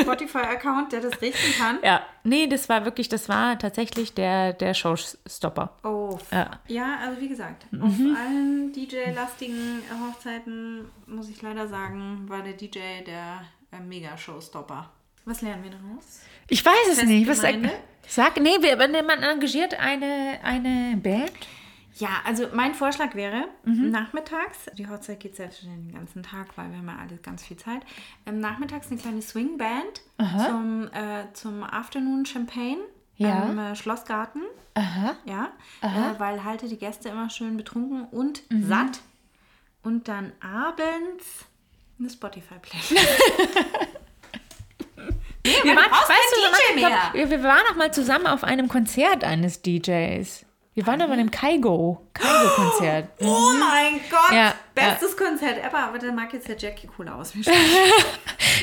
Spotify-Account, der das richten kann. ja, nee, das war wirklich, das war tatsächlich der, der Showstopper. Oh, Ja. ja, also wie gesagt, Mhm. auf allen DJ-lastigen Hochzeiten, muss ich leider sagen, war der DJ der äh, Mega-Showstopper. Was lernen wir daraus? Ich weiß es nicht. Was sag, sag, nee, man engagiert eine, eine Band. Ja, also mein Vorschlag wäre, Mhm. nachmittags, die Hochzeit geht selbstverständlich den ganzen Tag, weil wir haben ja alle ganz viel Zeit, ähm, nachmittags eine kleine Swingband zum, äh, zum Afternoon Champagne Ja. am äh, Schlossgarten. Aha. Ja, äh, weil halte die Gäste immer schön betrunken und Mhm. satt. Und dann abends eine Spotify-Playlist. Wir waren, weißt du, wir, wir waren noch mal zusammen auf einem Konzert eines DJs. Wir waren aber in einem Kaigo, Kaigo-Konzert. Oh mein Gott! Ja, Bestes Konzert ever, aber dann mag jetzt der Jackie cooler aus.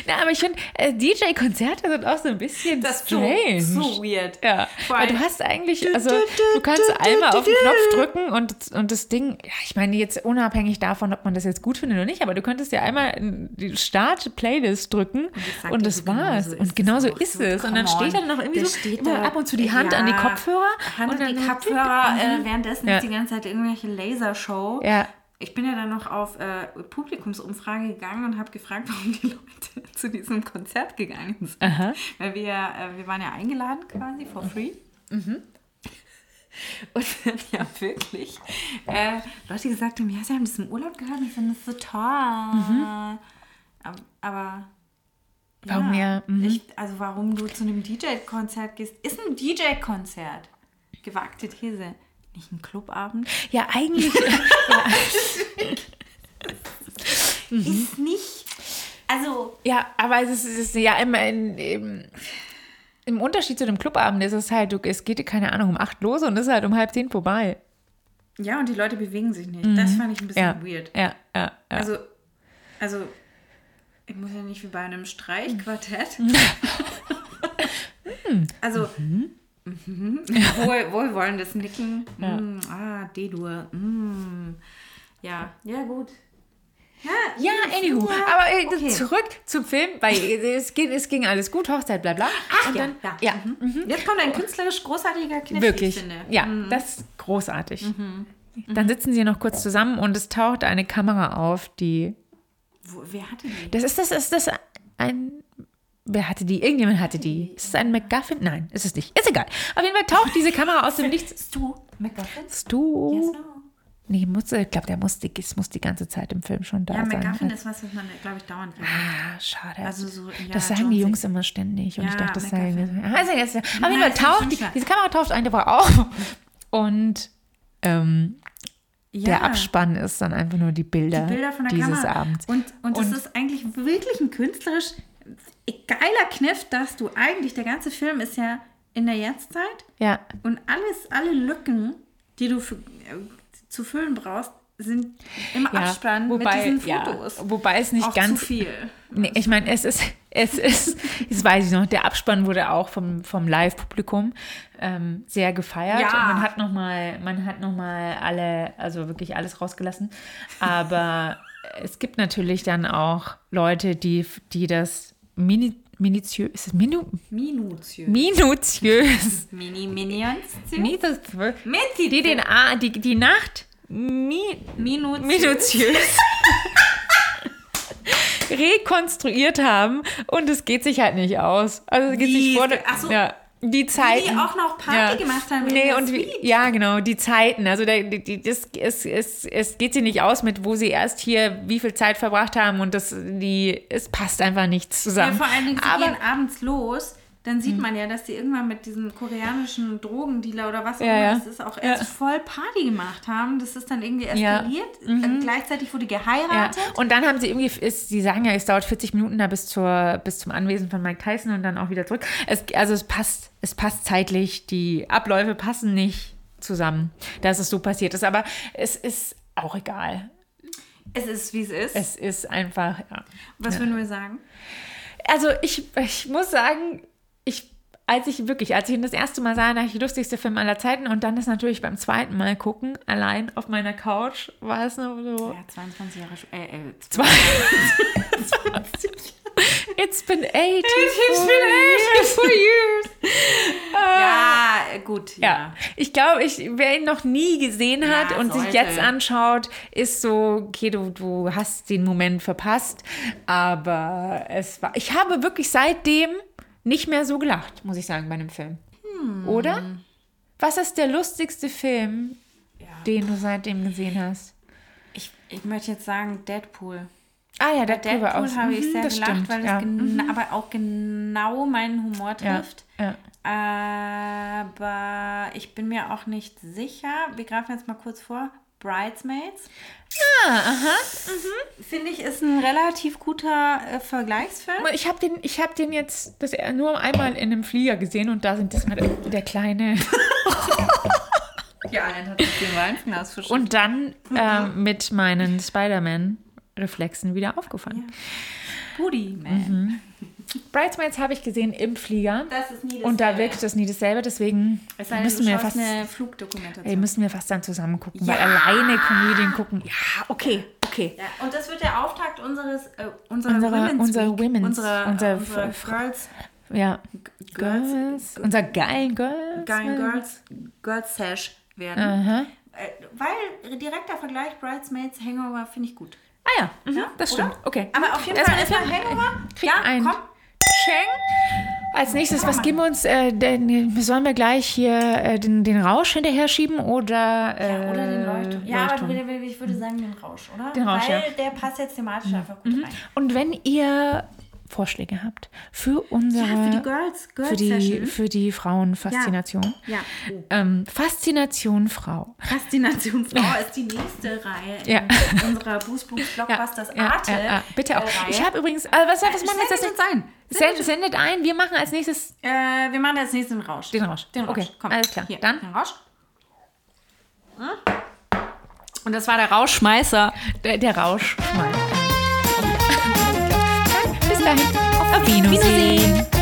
Ja, aber ich finde, äh, DJ-Konzerte sind auch so ein bisschen Das ist so, strange. so weird. Ja, Vor weil du hast eigentlich, also du kannst einmal auf den Knopf drücken und, und das Ding, ja, ich meine jetzt unabhängig davon, ob man das jetzt gut findet oder nicht, aber du könntest ja einmal in die Start-Playlist drücken und das genau war's. so ist und es genau so auch. ist es. Und dann steht dann noch irgendwie so da- ab und zu die Hand an die Ja, Kopfhörer. Hand und an die Kopfhörer, äh, währenddessen Ja. ist die ganze Zeit irgendwelche Lasershow. Ja. Ich bin ja dann noch auf äh, Publikumsumfrage gegangen und habe gefragt, warum die Leute zu diesem Konzert gegangen sind. Aha. Weil wir, äh, wir waren ja eingeladen quasi for free. Und dann ja wirklich äh, Leute gesagt haben, ja, sie haben das im Urlaub gehört und fanden das so toll. Aber, aber Warum ja, mhm. Ich, also warum du zu einem DJ-Konzert gehst, ist ein DJ-Konzert. Gewagte These. Nicht ein Clubabend. Ja, eigentlich. Ist nicht. Also, ja, aber es ist, es ist ja immer in, im, im Unterschied zu dem Clubabend ist es halt, du, es geht, keine Ahnung, um acht los und ist halt um halb zehn vorbei. ja, und die Leute bewegen sich nicht. Das fand ich ein bisschen Ja, weird. ja, ja, ja. Also, also, ich muss ja nicht wie bei einem Streichquartett. also, mhm. Wohl, wohlwollendes Nicken. Mm, ah, D-Dur. Mm. Ja, ja, gut. Ja, anywho. Ja, aber äh, okay. zurück zum Film, weil es ging, es ging alles gut, Hochzeit, bla bla. Ach, und ja, dann, ja. ja, Mhm. Jetzt kommt ein künstlerisch großartiger Kniff, wirklich. ich finde. Mhm. Ja, das ist großartig. Dann sitzen sie noch kurz zusammen und es taucht eine Kamera auf, die. Wo, wer hatte die? Das ist das, ist das ein. Wer hatte die? Irgendjemand hatte die. Ist es ein MacGuffin? Nein, ist es nicht. Ist egal. Auf jeden Fall taucht diese Kamera aus dem Nichts. Stu McGuffin? Stu. Yes, no. Nee, muss, ich glaube, der muss die, muss die ganze Zeit im Film schon da Ja, sein. McGuffin ist was, was man, glaube ich, dauernd verwendet. Ah, schade. Also so, ja, das sagen die Jungs immer ständig. Und ich Ja, dachte, das sei. McGuffin. Also jetzt, auf jeden Fall taucht die, diese Kamera taucht einfach auf. Und ähm, Ja. der Abspann ist dann einfach nur die Bilder, Die Bilder von der dieses Kamera. Abends. Und, und das Und- ist eigentlich wirklich ein künstlerisch geiler Kniff, dass du eigentlich, der ganze Film ist ja in der Jetztzeit Ja, und alles, alle Lücken, die du für, äh, zu füllen brauchst, sind im ja. Abspann wobei, mit diesen ja, Fotos. wobei es nicht Auch ganz. zu viel. Nee, ich meine, es ist, es ist, das weiß ich noch, der Abspann wurde auch vom, vom Live-Publikum ähm, sehr gefeiert. Ja. Und man hat nochmal, man hat noch mal alle, also wirklich alles rausgelassen. Aber es gibt natürlich dann auch Leute, die, die das mini, minutiös, ist es minu, Minutiös. minutiös, Mini Minions. die den, A- die, die Nacht mi, Minutiös. minutiös rekonstruiert haben und es geht sich halt nicht aus. Also es geht Wie? sich vor Ach so. ja, die Zeiten. auch noch Party gemacht haben Nee, und wie, ja, genau, die Zeiten. Also da, die, die, das, es, es, es geht sie nicht aus mit, wo sie erst hier wie viel Zeit verbracht haben und das, die, es passt einfach nichts Ja, zusammen. vor allen Dingen, sie Aber gehen abends los, dann sieht man ja, dass die irgendwann mit diesem koreanischen Drogendealer oder was auch Ja, immer, ja. das ist auch erst Ja. voll Party gemacht haben. Das ist dann irgendwie Ja. Mhm. eskaliert. Äh, Gleichzeitig wurde Ja. geheiratet. Und dann haben sie irgendwie, ist, sie sagen ja, es dauert 40 Minuten da bis, zur, bis zum Anwesen von Mike Tyson und dann auch wieder zurück. Es, also es passt, es passt zeitlich, die Abläufe passen nicht zusammen, dass es so passiert ist. Aber es ist auch egal. Es ist, wie es ist. Es ist einfach, ja. was würden wir sagen? Also ich, ich muss sagen, ich, als ich wirklich, als ich ihn das erste Mal sah, dachte ich, lustigste Film aller Zeiten und dann ist natürlich beim zweiten Mal gucken, allein auf meiner Couch, war es nur so, Ja, 22 Jahre. Äh, äh, Zwei- It's been 18 It's been years. for years. ja, äh, gut. Ja. Ja, ich glaube, ich, wer ihn noch nie gesehen hat Ja, und sich sollte. jetzt anschaut, ist so, okay, du, du hast den Moment verpasst. Aber es war, ich habe wirklich seitdem nicht mehr so gelacht, muss ich sagen, bei einem Film. Hm. Oder? Was ist der lustigste Film, den du seitdem gesehen hast? Ich, ich möchte jetzt sagen Deadpool. Ah ja, Bei der war Deadpool aus. habe ich Mhm, sehr das gelacht, stimmt, weil ja. es gena- aber auch genau meinen Humor ja, trifft. ja. Aber ich bin mir auch nicht sicher. Wir greifen jetzt mal kurz vor. Bridesmaids. Ah, aha. Finde ich, ist ein relativ guter äh, Vergleichsfilm. Ich habe den, ich hab den jetzt das nur einmal in einem Flieger gesehen und da sind das mal der kleine. Ja, dann hat sich den Weinfingers verschüttet. Und dann äh, mit meinen Spider-Man-Reflexen wieder aufgefallen. Booty Man. Bridesmaids habe ich gesehen im Flieger. Das ist nie Und da wirkt das nie dasselbe, deswegen Es sei denn, müssen wir, fast, eine Flugdokumentation. ey, müssen wir fast dann zusammen gucken. Weil Ja. alleine Komödien gucken, ja, okay, okay. Ja, und das wird der Auftakt unseres, äh, unserer, Unserer- Women's unserer Week. Women's- unserer, unser äh, unserer F- Girls, Ja, Girls- Girls, unser geilen Girls. geilen Girls, Girls Sash werden. Aha. Äh, weil direkter Vergleich Bridesmaids Hangover finde ich gut. Ah ja, mhm, Ja, das oder? stimmt. Okay. Aber auf jeden Fall erstmal erstmal Hangover. Krieg Ja, ein komm. Cheng. Als nächstes, was geben wir uns? Äh, denn, sollen wir gleich hier äh, den, den Rausch hinterher schieben oder, äh, Ja, oder den Leuchtturm. Ja, aber Leuchtturm? ich würde sagen den Rausch, oder? Den Rausch, Weil ja. der passt jetzt thematisch einfach gut rein. Und wenn ihr Vorschläge habt für unsere Ja, für die Girls, Girls für die, Session. für die Frauenfaszination. Ja. Oh. Ähm, Faszination Frau. Faszination Frau ist die nächste Reihe Ja. in unserer Boost Blockbusters ja, Arte. ja, ja, bitte auch. äh, Reihe. Ich habe übrigens, also was, was machen wir jetzt? Sendet ein. Send, sendet ein. Wir machen als nächstes Äh, wir machen als nächstes den Rausch. den Rausch. Den Rausch. Okay, Komm. alles klar. Hier, Dann den Rausch. Hm? Und das war der Rauschschmeißer. der, der Rausch. Mal. Bis dahin. Auf Wiedersehen.